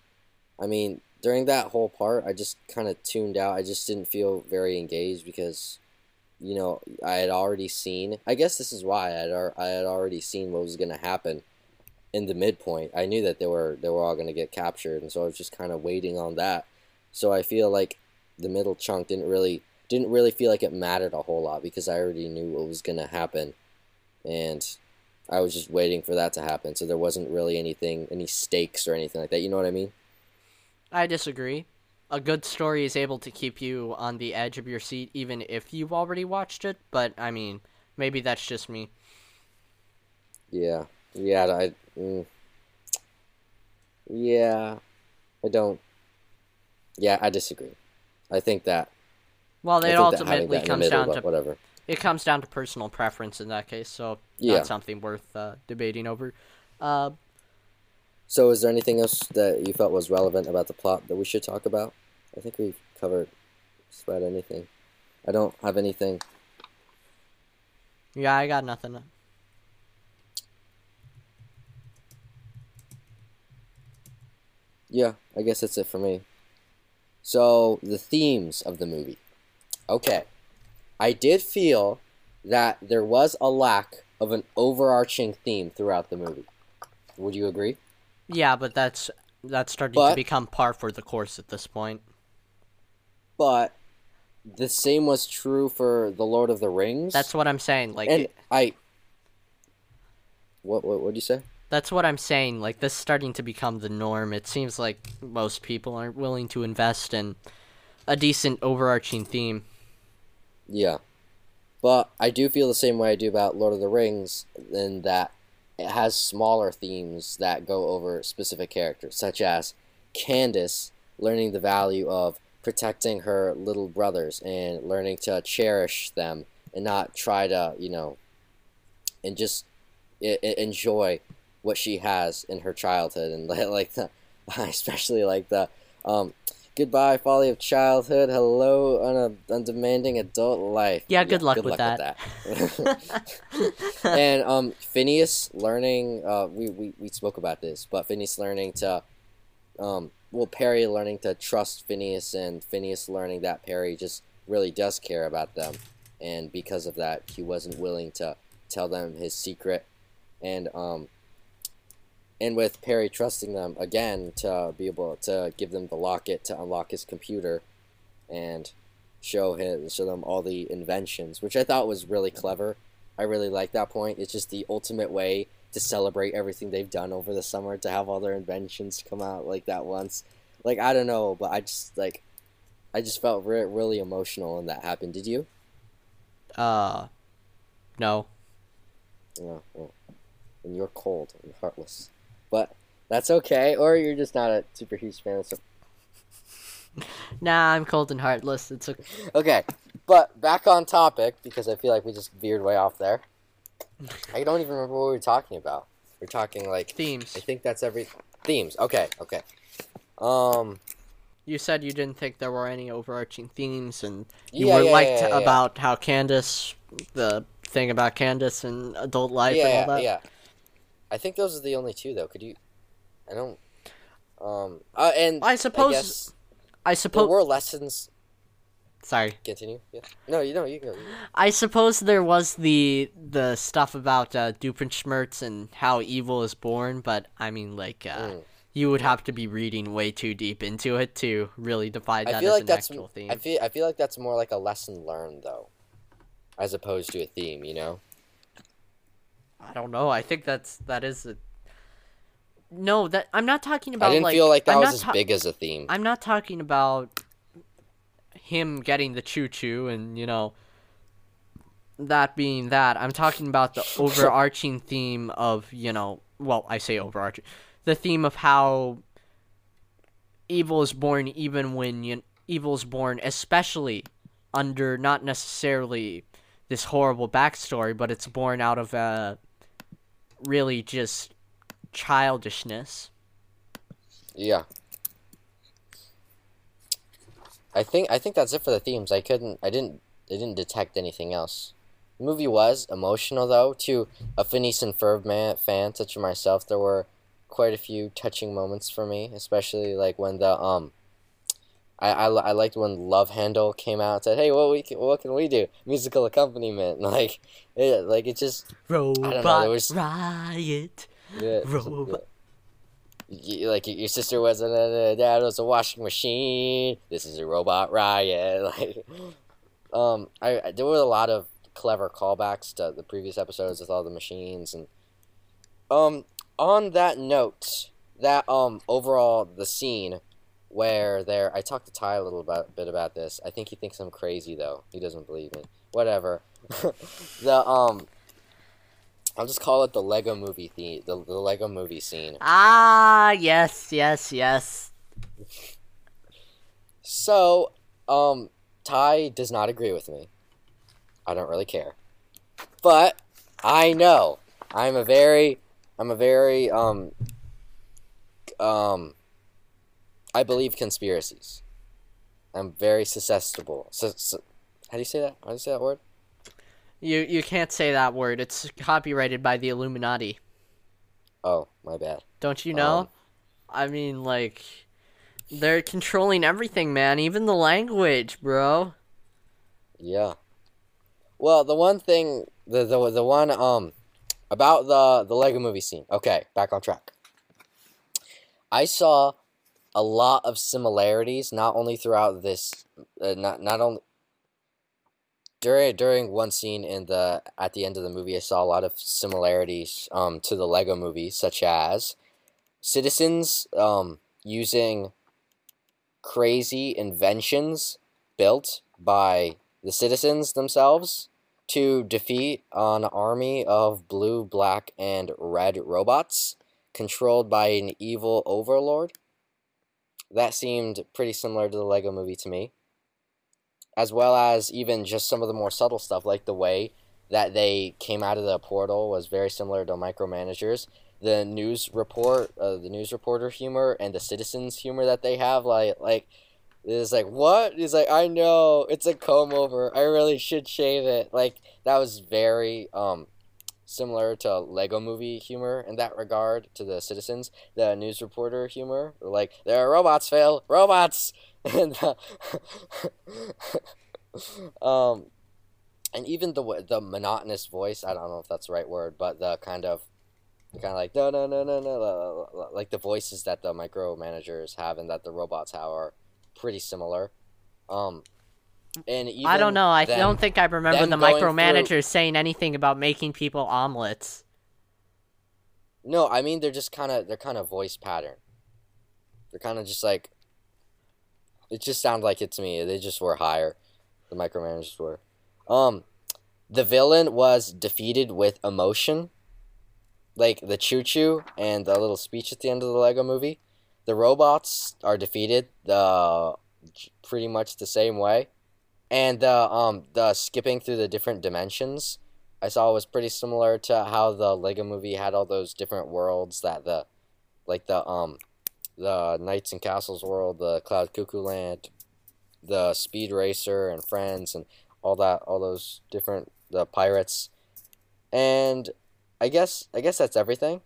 I mean, during that whole part, I just kind of tuned out. I just didn't feel very engaged because, you know, I had already seen. I guess this is why I had I had already seen what was gonna happen in the midpoint. I knew that they were they were all gonna get captured, and so I was just kind of waiting on that. So I feel like the middle chunk didn't really didn't really feel like it mattered a whole lot because I already knew what was gonna happen, and I was just waiting for that to happen. So there wasn't really anything any stakes or anything like that. You know what I mean? I disagree. A good story is able to keep you on the edge of your seat even if you've already watched it, but I mean, maybe that's just me. Yeah, yeah. I mm, yeah, I don't. Yeah, I disagree. I think that Well, it think that having ultimately comes middle, down to whatever. it comes down to personal preference in that case. So Yeah. not something worth uh, debating over. Uh, So, is there anything else that you felt was relevant about the plot that we should talk about? I think we've covered just about anything. I don't have anything. yeah, I got nothing. Yeah, I guess that's it for me. So, the themes of the movie. Okay. I did feel that there was a lack of an overarching theme throughout the movie. Would you agree? Yeah, but that's that's starting But- to become par for the course at this point. But the same was true for The Lord of the Rings. That's what I'm saying. Like and I What what what'd you say? that's what I'm saying. Like this is starting to become the norm. It seems like most people aren't willing to invest in a decent overarching theme. Yeah. But I do feel the same way I do about Lord of the Rings in that it has smaller themes that go over specific characters, such as Candace learning the value of protecting her little brothers and learning to cherish them and not try to, you know, and just enjoy what she has in her childhood and like the especially like the um goodbye folly of childhood hello un- undemanding adult life Yeah, good luck with that. that. and um phineas learning uh we, we we spoke about this but phineas learning to um well perry learning to trust phineas and phineas learning that perry just really does care about them and because of that he wasn't willing to tell them his secret and um and with Perry trusting them again to be able to give them the locket to unlock his computer and show him show them all the inventions, which I thought was really clever. I really like that point. It's just the ultimate way to celebrate everything they've done over the summer to have all their inventions come out like that once. Like I don't know, but I just like I just felt re- really emotional when that happened. Did you? Uh, no. Yeah, well, and you're cold and heartless, but that's okay. Or you're just not a super huge fan. Of so Nah, I'm cold and heartless. It's a okay, but back on topic because I feel like we just veered way off there. I don't even remember what we were talking about. We're talking like themes. I think that's every themes. Okay, okay. Um, You said you didn't think there were any overarching themes, and you yeah, were yeah, liked yeah, about how Candace, the thing about Candace and adult life yeah, and all yeah, that. yeah. I think those are the only two though. Could you? I don't. Um. Uh, and I suppose- I guess I there suppose. were lessons. Sorry. Continue. Yeah. No, you know you go. you go. I suppose there was the the stuff about uh, Doofenshmirtz and how evil is born, but I mean, like, uh, Mm. you would have to be reading way too deep into it to really define that I feel as like an that's actual theme. I feel I feel like that's more like a lesson learned though, as opposed to a theme. You know. I don't know. I think that's that is a. No, that I'm not talking about. I didn't like, feel like that I'm was as ta- big as a theme. I'm not talking about him getting the choo choo and you know that being that. I'm talking about the overarching theme of you know. Well, I say overarching, the theme of how evil is born, even when you, evil is born, especially under not necessarily this horrible backstory, but it's born out of uh, really just childishness. Yeah. I think I think that's it for the themes. I couldn't I didn't I didn't detect anything else. The movie was emotional though. To a Phineas and Ferb man, fan such as myself, there were quite a few touching moments for me, especially like when the um. I, I, I liked when Love Handle came out and said, "Hey, what we can, what can we do? Musical accompaniment, like, it, like it just Robot there was- riot. yeah, Robot. y- like your sister was a uh, dad was a washing machine. This is a robot riot. Like, um, I, I there were a lot of clever callbacks to the previous episodes with all the machines and um on that note that um overall the scene where there I talked to Ty a little about, bit about this. I think he thinks I'm crazy though. He doesn't believe me. Whatever. the um I'll just call it the Lego movie theme, the, the Lego movie scene. Ah, yes, yes, yes. So, um, Ty does not agree with me. I don't really care. But I know I'm a very I'm a very um um I believe conspiracies. I'm very susceptible. So, so, how do you say that? How do you say that word? You you can't say that word. It's copyrighted by the Illuminati. Oh, my bad. Don't you know? Um, I mean, like, they're controlling everything, man. Even the language, bro. Yeah. Well, the one thing, the the the one um about the the Lego Movie scene. Okay, back on track. I saw a lot of similarities, not only throughout this, uh, not not only during during one scene in the at the end of the movie. I saw a lot of similarities um to the Lego Movie, such as citizens um using crazy inventions built by the citizens themselves to defeat an army of blue, black, and red robots controlled by an evil overlord. That seemed pretty similar to the Lego movie to me. As well as even just some of the more subtle stuff, like the way that they came out of the portal was very similar to Micromanagers. The news report, uh, the news reporter humor, and the citizens humor that they have, like like is like what? He's like, I know it's a comb over. I really should shave it. Like that was very um similar to Lego movie humor in that regard to the citizens. The news reporter humor, like there are robots, fail robots, and uh, um, and even the the monotonous voice. I don't know if that's the right word, but the kind of kind of like no no no no no like the voices that the micromanagers have and that the robots have are pretty similar. Um, and I don't know. I them- don't think I remember the going micromanagers saying anything about making people omelets. No, I mean they're just kind of they're kind of voice pattern. They're kind of just like. It just sounds like it to me. They just were higher. The micromanagers were. Um, the villain was defeated with emotion. Like the choo choo and the little speech at the end of the Lego movie. The robots are defeated the pretty much the same way. And the um the skipping through the different dimensions I saw was pretty similar to how the Lego movie had all those different worlds that the like the um the Knights and Castles world, the Cloud Cuckoo Land, the Speed Racer and Friends and all that all those different the pirates. And I guess I guess that's everything.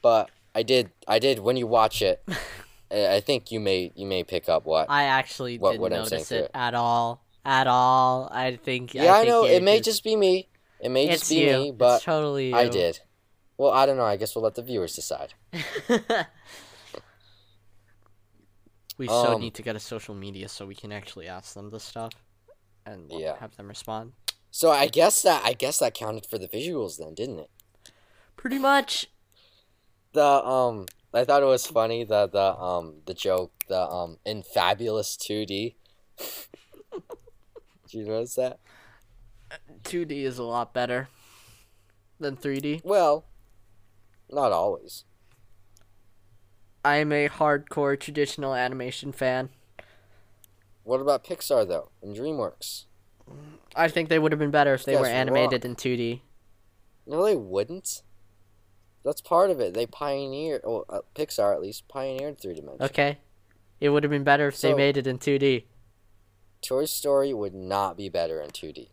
But I did I did when you watch it I think you may you may pick up what I actually What- didn't what notice it at all. At all. I think. Yeah, I, think know. you It may just- be me. It may just be you. me, but it's totally you. I did. Well, I don't know. I guess we'll let the viewers decide. we so Um, need to get a social media so we can actually ask them the stuff and Yeah. have them respond. So I guess that I guess that counted for the visuals then, didn't it? Pretty much. The um I thought it was funny the the um the joke the um in fabulous 2D. Did you notice that? 2D is a lot better than 3D. Well, not always. I am a hardcore traditional animation fan. What about Pixar though and DreamWorks? I think they would have been better if they guys were animated in 2D. No, they wouldn't. That's part of it. They pioneered, well, uh, Pixar at least pioneered three dimensions. Okay? It would have been better if they made it in 2D. Toy Story would not be better in 2D.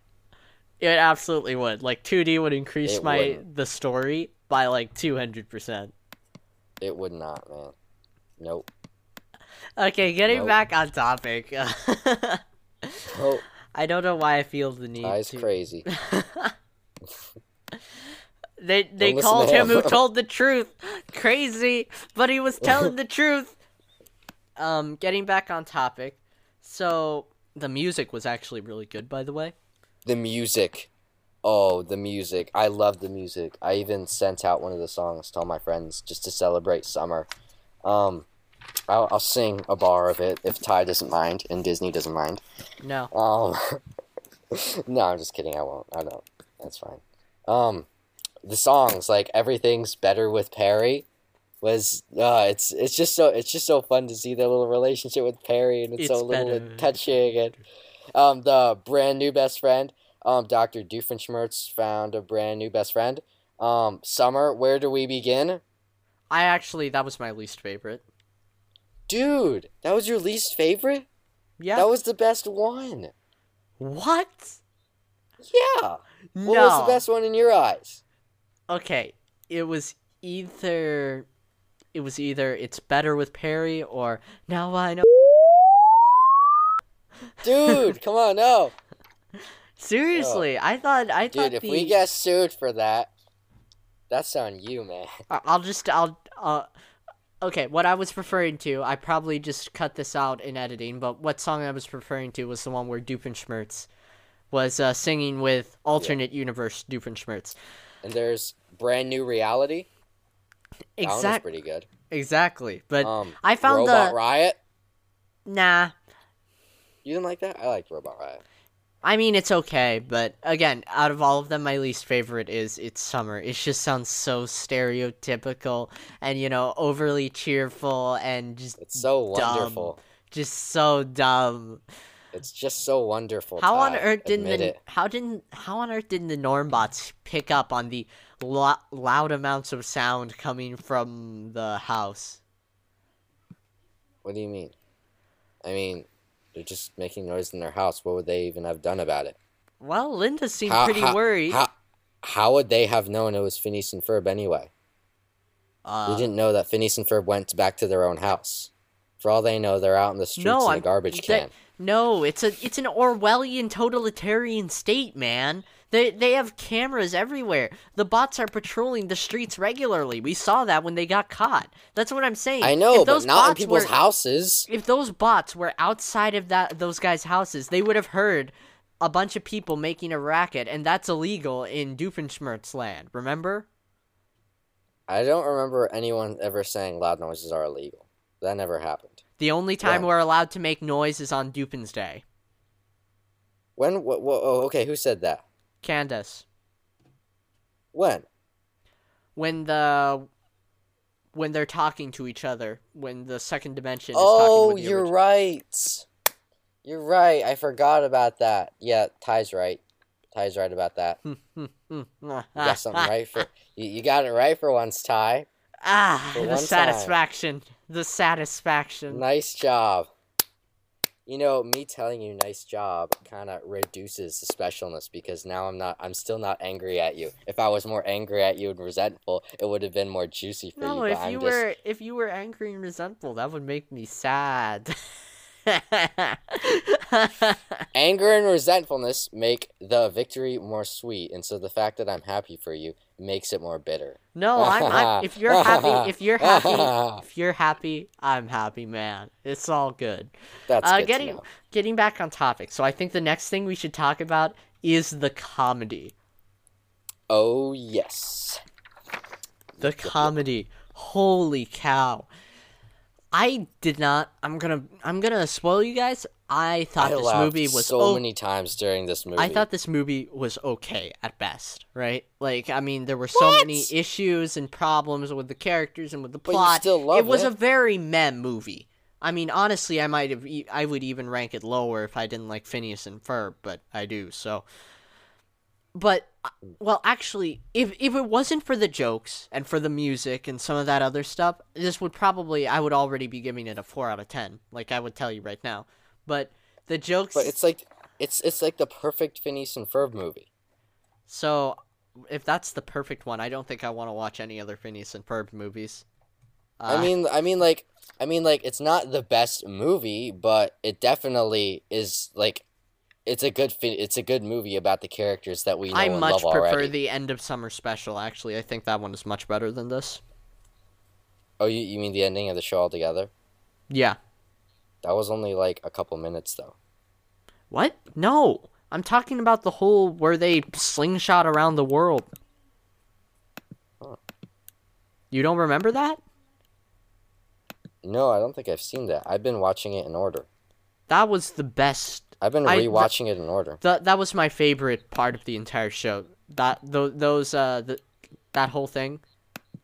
It absolutely would. Like 2D would increase It my wouldn't. the story by like 200%. It would not, man. Nope. Okay, getting Nope. back on topic. Nope. I don't know why I feel the need Ty's to crazy. They they listen called him him. who told the truth crazy, but he was telling the truth. Um, getting back on topic. So the music was actually really good, by the way. The music. Oh, the music. I love the music. I even sent out one of the songs to all my friends just to celebrate summer. Um, I'll, I'll sing a bar of it if Ty doesn't mind and Disney doesn't mind. No, Um, no, I'm just kidding. I won't. I don't. That's fine. Um, the songs like everything's better with Perry was uh it's it's just so it's just so fun to see their little relationship with Perry and it's, so It's little and touching and um, the brand new best friend. Um, Dr. Doofenshmirtz found a brand new best friend. Um, Summer, where do we begin? I actually that was my least favorite. Dude, that was your least favorite? Yeah. That was the best one. what? Yeah. No. What was the best one in your eyes? Okay, it was either it was either it's better with Perry or now I know. Dude, come on, no. Seriously, I thought I thought Dude, if the we get sued for that, that's on you, man. I'll just I'll uh okay, what I was referring to, I probably just cut this out in editing, but what song I was referring to was the one where Doofenshmirtz was uh, singing with alternate universe Doofenshmirtz. And there's brand new reality. That one was Exact pretty good. exactly. But Um, I found Robot the Riot. nah. You didn't like that? I liked Robot Riot. I mean, it's okay, but again, out of all of them, my least favorite is It's Summer. It just sounds so stereotypical and, you know, overly cheerful and just It's so Dumb. wonderful. just so dumb. It's just so wonderful. How on earth didn't Admit the it. how didn't how on earth didn't the Normbots pick up on the lo- loud amounts of sound coming from the house? What do you mean? I mean, they're just making noise in their house. What would they even have done about it? Well, Linda seemed How- pretty how- worried. How, how would they have known it was Phineas and Ferb anyway? uh, they didn't know that Phineas and Ferb went back to their own house. For all they know, they're out in the streets no, in a garbage they- can. No, it's a it's an Orwellian totalitarian state, man. They they have cameras everywhere. The bots are patrolling the streets regularly. We saw that when they got caught. That's what I'm saying. I know, If but those not in people's were- houses. If those bots were outside of that those guys' houses, they would have heard a bunch of people making a racket, and that's illegal in Doofenshmirtz land. Remember? I don't remember anyone ever saying loud noises are illegal. That never happened. The only time we're allowed to make noise is on Dupin's Day. When? Oh, okay, who said that? Candace. When? when the when they're talking to each other when the second dimension is Oh, talking with the you're original. right. You're right. I forgot about that. Yeah, Ty's right. Ty's right about that. You got something right for you, you got it right for once, Ty. ah For the one time. The satisfaction Nice job. You know, me telling you nice job kind of reduces the specialness because now I'm not I'm still not angry at you. If I was more angry at you and resentful, it would have been more juicy for no you, if you I'm just were if you were angry and resentful that would make me sad anger and resentfulness make the victory more sweet, and so the fact that I'm happy for you makes it more bitter. no I'm, I'm if you're happy if you're happy if you're happy i'm happy man it's all good That's uh, good getting getting back on topic so i think the next thing we should talk about is the comedy Oh yes. The comedy. Holy cow. I did not I'm gonna I'm gonna spoil you guys. I thought I this movie was so o- many times during this movie. I thought this movie was okay at best, right? Like I mean there were so many issues and problems with the characters and with the plot. still love it was it. a very mem movie. I mean honestly I might have e- I would even rank it lower if I didn't like Phineas and Ferb, but I do. So but well actually if if it wasn't for the jokes and for the music and some of that other stuff this would probably i would already be giving it a 4 out of 10 like i would tell you right now but the jokes But it's like it's it's like the perfect Phineas and Ferb movie. so if that's the perfect one i don't think i want to watch any other phineas and ferb movies Uh, I mean, I mean, like, I mean, like, it's not the best movie, but it definitely is like, it's a good, fi- it's a good movie about the characters that we know i and much love prefer already. the end of summer special actually i think that one is much better than this Oh, you you mean the ending of the show altogether? yeah That was only like a couple minutes though. what no i'm talking about the whole where they slingshot around the world Huh. you don't remember that No, I don't think I've seen that. I've been watching it in order. That was the best. I've been I- rewatching it in order. That that was my favorite part of the entire show. That those those uh the, that whole thing,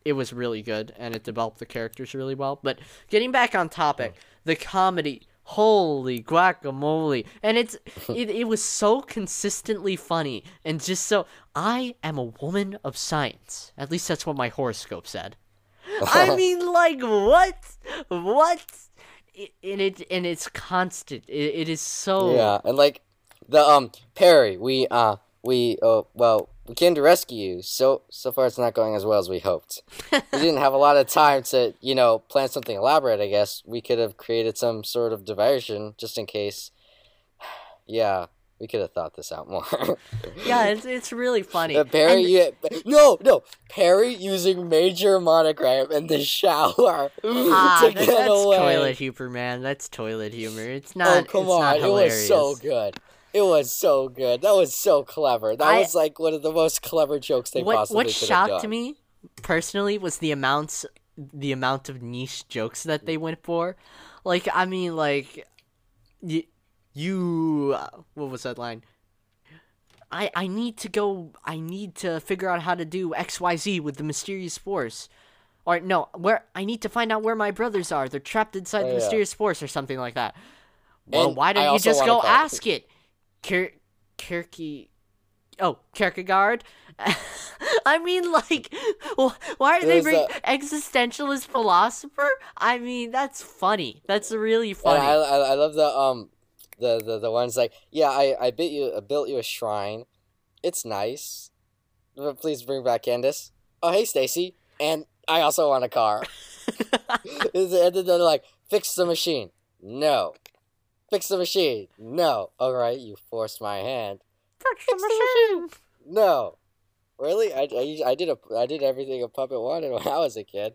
it was really good and it developed the characters really well. But getting back on topic, the comedy. Holy guacamole. And it's it, it was so consistently funny and just so I am a woman of science. At least that's what my horoscope said. I mean like what? What? It, and it and it's constant. It, it is so Yeah, and like the um Perry, we uh we uh well we came to rescue you. So so far it's not going as well as we hoped. we didn't have a lot of time to you know plan something elaborate. I guess we could have created some sort of diversion just in case. Yeah, we could have thought this out more. Yeah, it's it's really funny. Uh, Perry, you, no, no, Perry using major monogram in the shower Ah, to get that's away. toilet humor, man. That's toilet humor. It's not. oh come on! It was so good. It was so good. That was so clever. That I- was like one of the most clever jokes they What possibly what could have shocked me personally was the amounts, the amount of niche jokes that they went for. Like, I mean, like, you, you, uh, what was that line? I I need to go. I need to figure out how to do X Y Z with the mysterious force. Or no, where I need to find out where my brothers are. They're trapped inside Oh, the yeah. mysterious force or something like that. Well, And why don't you just go ask it? Kir- Kirky. Oh, Kierkegaard. I mean, like, why are they There's bring a- existentialist philosopher? I mean, that's funny. That's really funny. I, I, I love the um the, the the ones like yeah I I built you I built you a shrine. It's nice, but please bring back Candace. Oh hey Stacy, and I also want a car. and then they're like fix the machine. No. Fix the machine. No. All right, you forced my hand. Fix the machine. No. Really? I, I, I did a I did everything a puppet wanted when I was a kid,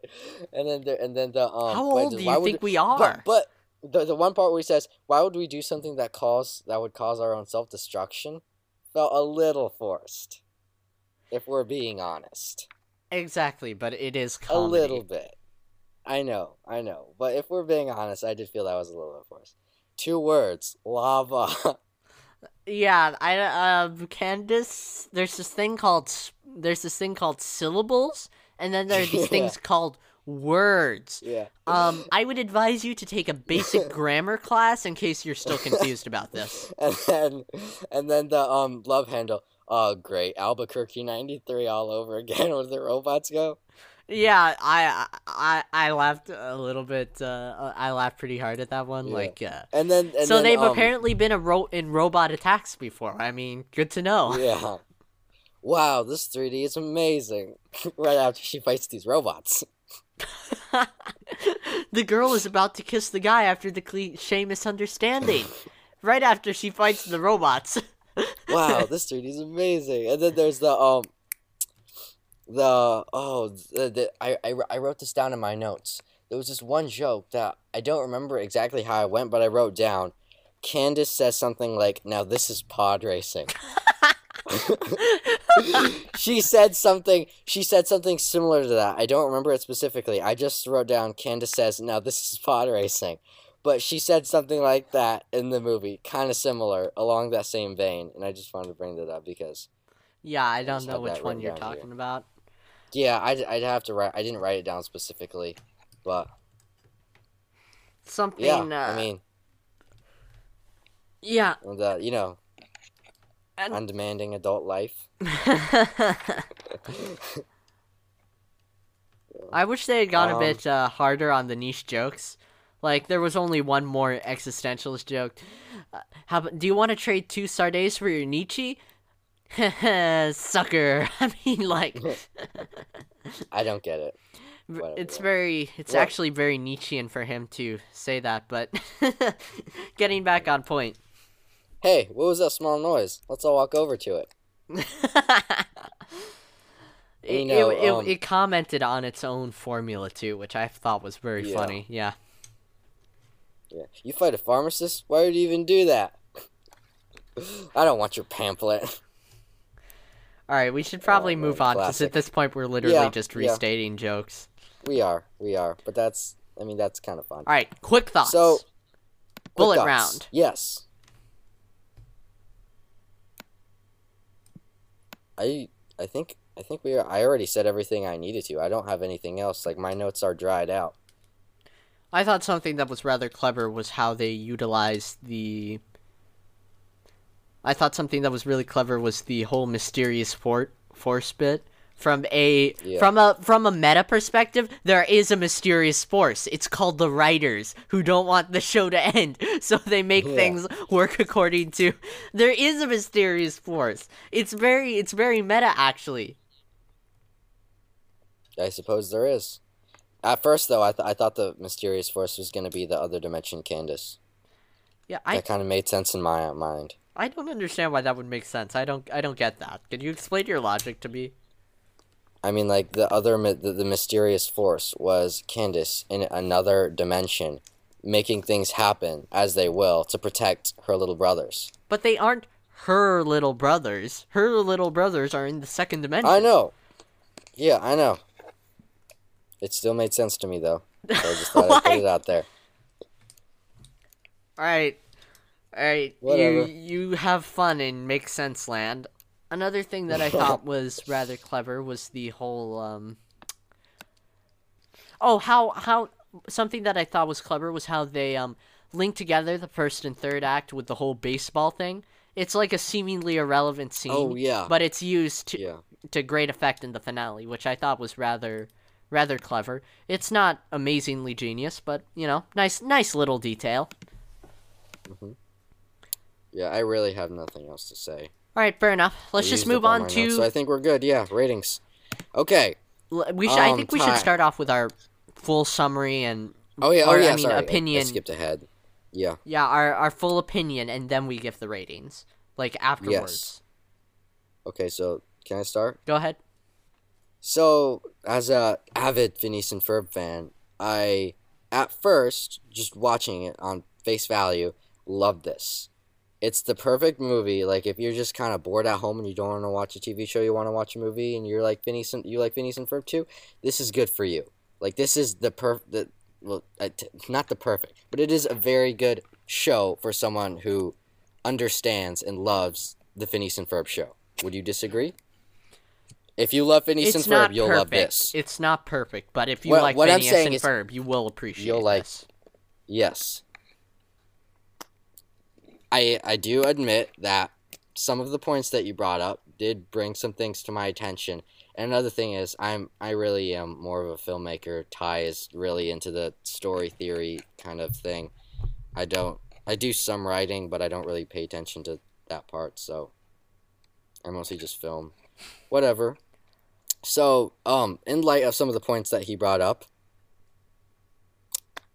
and then the, and then the um. How wait, old do why you would- think we are? But, but the the one part where he says, "Why would we do something that cause that would cause our own self destruction?" felt a little forced, if we're being honest. exactly, but it is A little bit. I know, I know, but if we're being honest, I did feel that was a little bit forced. Two words: lava. Yeah, I um Candace. There's this thing called there's this thing called syllables, and then there are these Yeah. things called words. yeah. Um, I would advise you to take a basic grammar class in case you're still confused about this. and then and then the um love handle. Oh great, Albuquerque '93 all over again. Where the robots go? Yeah, I I I laughed a little bit. Uh, I laughed pretty hard at that one. Yeah. Like, uh, And then and so then, they've um, apparently been a ro- in robot attacks before. I mean, good to know. Yeah. Wow, this 3D is amazing. right after she fights these robots. The girl is about to kiss the guy after the cliche misunderstanding. right after she fights the robots. Wow, this 3D is amazing. And then there's the um the oh the, the I, I I wrote this down in my notes. There was this one joke that I don't remember exactly how I went, but I wrote down. Candace says something like, "Now this is pod racing." she said something. She said something similar to that. I don't remember it specifically. I just wrote down. Candace says, "Now this is pod racing," but she said something like that in the movie, kind of similar, along that same vein. And I just wanted to bring that up because, yeah, I don't just know which one you're down here. talking about. yeah, I'd, I'd have to write. I didn't write it down specifically, but Something. yeah, uh, I mean, yeah. the you know, And- undemanding adult life. I wish they had gone a Um, bit uh, harder on the niche jokes. Like there was only one more existentialist joke. Uh, how do you want to trade two Sartres for your Nietzsche? Sucker. I mean, like, I don't get it. Whatever, it's very, it's Well- actually very Nietzschean for him to say that. But getting back on point. Hey, what was that small noise? Let's all walk over to it. It, You know, it, um, it, it commented on its own formula too, which I thought was very Yeah. funny. Yeah. Yeah. You fight a pharmacist? Why would you even do that? I don't want your pamphlet. All right, we should probably man, move on because at this point we're literally Yeah, just yeah. restating jokes. We are, we are, but that's, I mean, that's kind of fun. All right, quick thoughts. So, Quick bullet thoughts. round. Yes. I, I think, I think we are. I already said everything I needed to. I don't have anything else. Like my notes are dried out. I thought something that was rather clever was how they utilized the. I thought something that was really clever was the whole mysterious fort force bit. From a Yeah. from a from a meta perspective, there is a mysterious force. It's called the writers who don't want the show to end, so they make Yeah. things work according to. There is a mysterious force. It's very it's very meta actually. I suppose there is. At first, though, I, th- I thought the mysterious force was going to be the other dimension Candace. Yeah, I that kind of made sense in my mind. I don't understand why that would make sense. I don't I don't get that. Can you explain your logic to me? I mean, like the other the, the mysterious force was Candace in another dimension, making things happen as they will to protect her little brothers. But they aren't her little brothers. Her little brothers are in the second dimension. I know. Yeah, I know. It still made sense to me though. So I just thought I'd put it out there. All right, all right. Whatever. You you have fun in Make Sense Land. Another thing that I thought was rather clever was the whole um. Oh, how how something that I thought was clever was how they um linked together the first and third act with the whole baseball thing. It's like a seemingly irrelevant scene. Oh, yeah. But it's used to Yeah. to great effect in the finale, which I thought was rather rather clever. It's not amazingly genius, but you know, nice nice little detail. Yeah, I really have nothing else to say. All right, fair enough. Let's I just move on to. notes, so I think we're good. Yeah, ratings. Okay. we should. I um, think we should start off with our full summary and Oh yeah. Oh I yeah. mean, sorry, I- I skipped ahead. Yeah. yeah, our our full opinion, and then we give the ratings like afterwards. Yes. Okay. So can I start? Go ahead. So, as a avid Phineas and Ferb fan, I at first just watching it on face value loved this. It's the perfect movie. Like if you're just kind of bored at home and you don't want to watch a TV show, you want to watch a movie, and you're like Phineas and you like Phineas and Ferb too. This is good for you. Like this is the perf the well, not the perfect, but it is a very good show for someone who understands and loves the Phineas and Ferb show. Would you disagree? If you love Phineas it's and Ferb, you'll perfect. love this. It's not perfect, but if you What- like Phineas and is Ferb, you will appreciate it. you'll like- this. Yes. I I do admit that some of the points that you brought up did bring some things to my attention. And another thing is I'm I really am more of a filmmaker. Ty is really into the story theory kind of thing. I don't I do some writing, but I don't really pay attention to that part, so I mostly just film. Whatever. So, um, in light of some of the points that he brought up,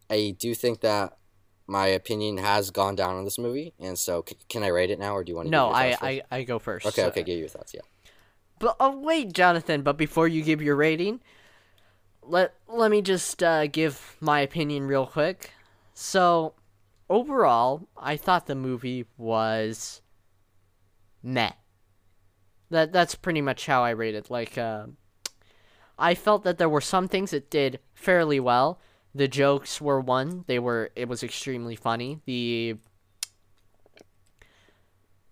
I do think that my opinion has gone down on this movie, and so c- can I rate it now, or do you want to? No, give your I, I I go first. Okay, so- okay, give your thoughts. Yeah. But oh wait, Jonathan. But before you give your rating, let let me just uh, give my opinion real quick. So, overall, I thought the movie was meh. That that's pretty much how I rated. It. Like, uh, I felt that there were some things it did fairly well. The jokes were one; they were it was extremely funny. The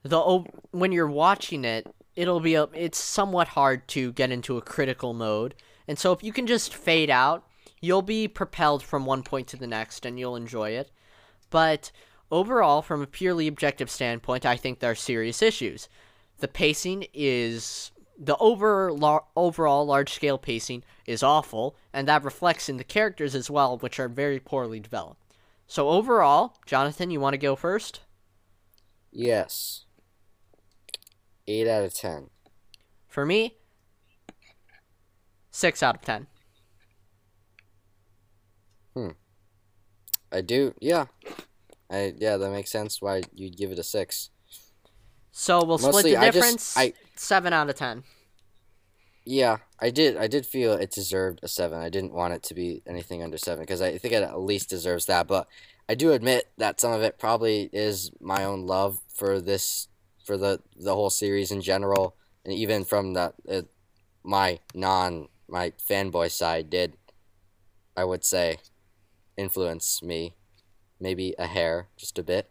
the when you're watching it, it'll be a, it's somewhat hard to get into a critical mode. And so if you can just fade out, you'll be propelled from one point to the next and you'll enjoy it. But overall from a purely objective standpoint, I think there are serious issues. The pacing is the over lar- overall large scale pacing is awful, and that reflects in the characters as well, which are very poorly developed. So overall, Jonathan, you want to go first? Yes. Eight out of ten. For me, six out of ten. Hmm. I do. Yeah. I yeah, that makes sense. Why you'd give it a six? So we'll split Mostly, the I just- difference. I- Seven out of ten. Yeah, I did. I did feel it deserved a seven. I didn't want it to be anything under seven because I think it at least deserves that. But I do admit that some of it probably is my own love for this, for the the whole series in general, and even from the uh, my non my fanboy side did, I would say, influence me, maybe a hair, just a bit,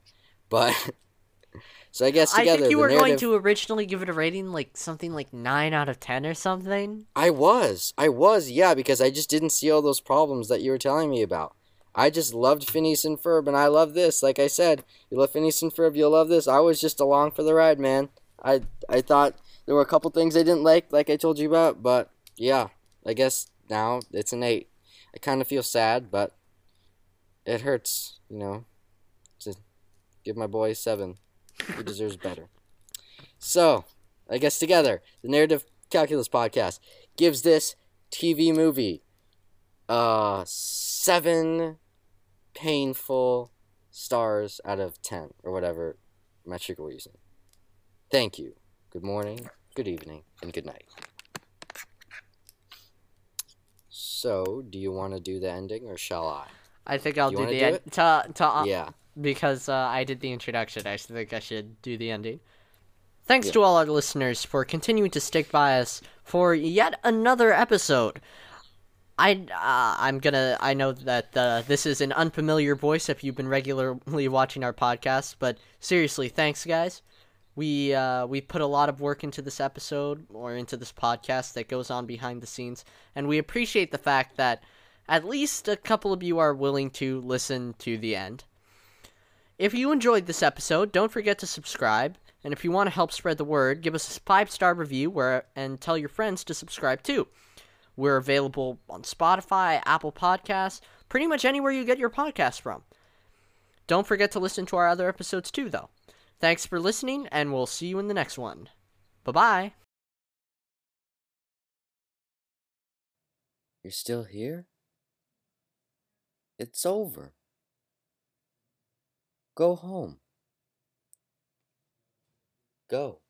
but. So I guess together. I think you were going to originally give it a rating like something like nine out of ten or something. I was. I was, yeah, because I just didn't see all those problems that you were telling me about. I just loved Phineas and Ferb, and I love this. Like I said, you love Phineas and Ferb, you'll love this. I was just along for the ride, man. I I thought there were a couple things I didn't like, like I told you about, but yeah, I guess now it's an eight. I kind of feel sad, but it hurts, you know, to give my boy a seven. He deserves better. So, I guess together, the Narrative Calculus Podcast gives this TV movie uh seven painful stars out of ten or whatever metric we're using. Thank you. Good morning, good evening, and good night. So, do you want to do the ending or shall I? I think I'll You do the do end it? to to uh, yeah. Because uh, I did the introduction. I think I should do the ending. Thanks Yeah. to all our listeners for continuing to stick by us for yet another episode. I uh, I'm gonna I know that uh, this is an unfamiliar voice if you've been regularly watching our podcast, but seriously, thanks guys. We uh, we put a lot of work into this episode or into this podcast that goes on behind the scenes, and we appreciate the fact that at least a couple of you are willing to listen to the end. If you enjoyed this episode, don't forget to subscribe. And if you want to help spread the word, give us a five star review where and tell your friends to subscribe too. We're available on Spotify, Apple Podcasts, pretty much anywhere you get your podcasts from. Don't forget to listen to our other episodes too, though. Thanks for listening, and we'll see you in the next one. Bye bye. You're still here? It's over. Go home. Go.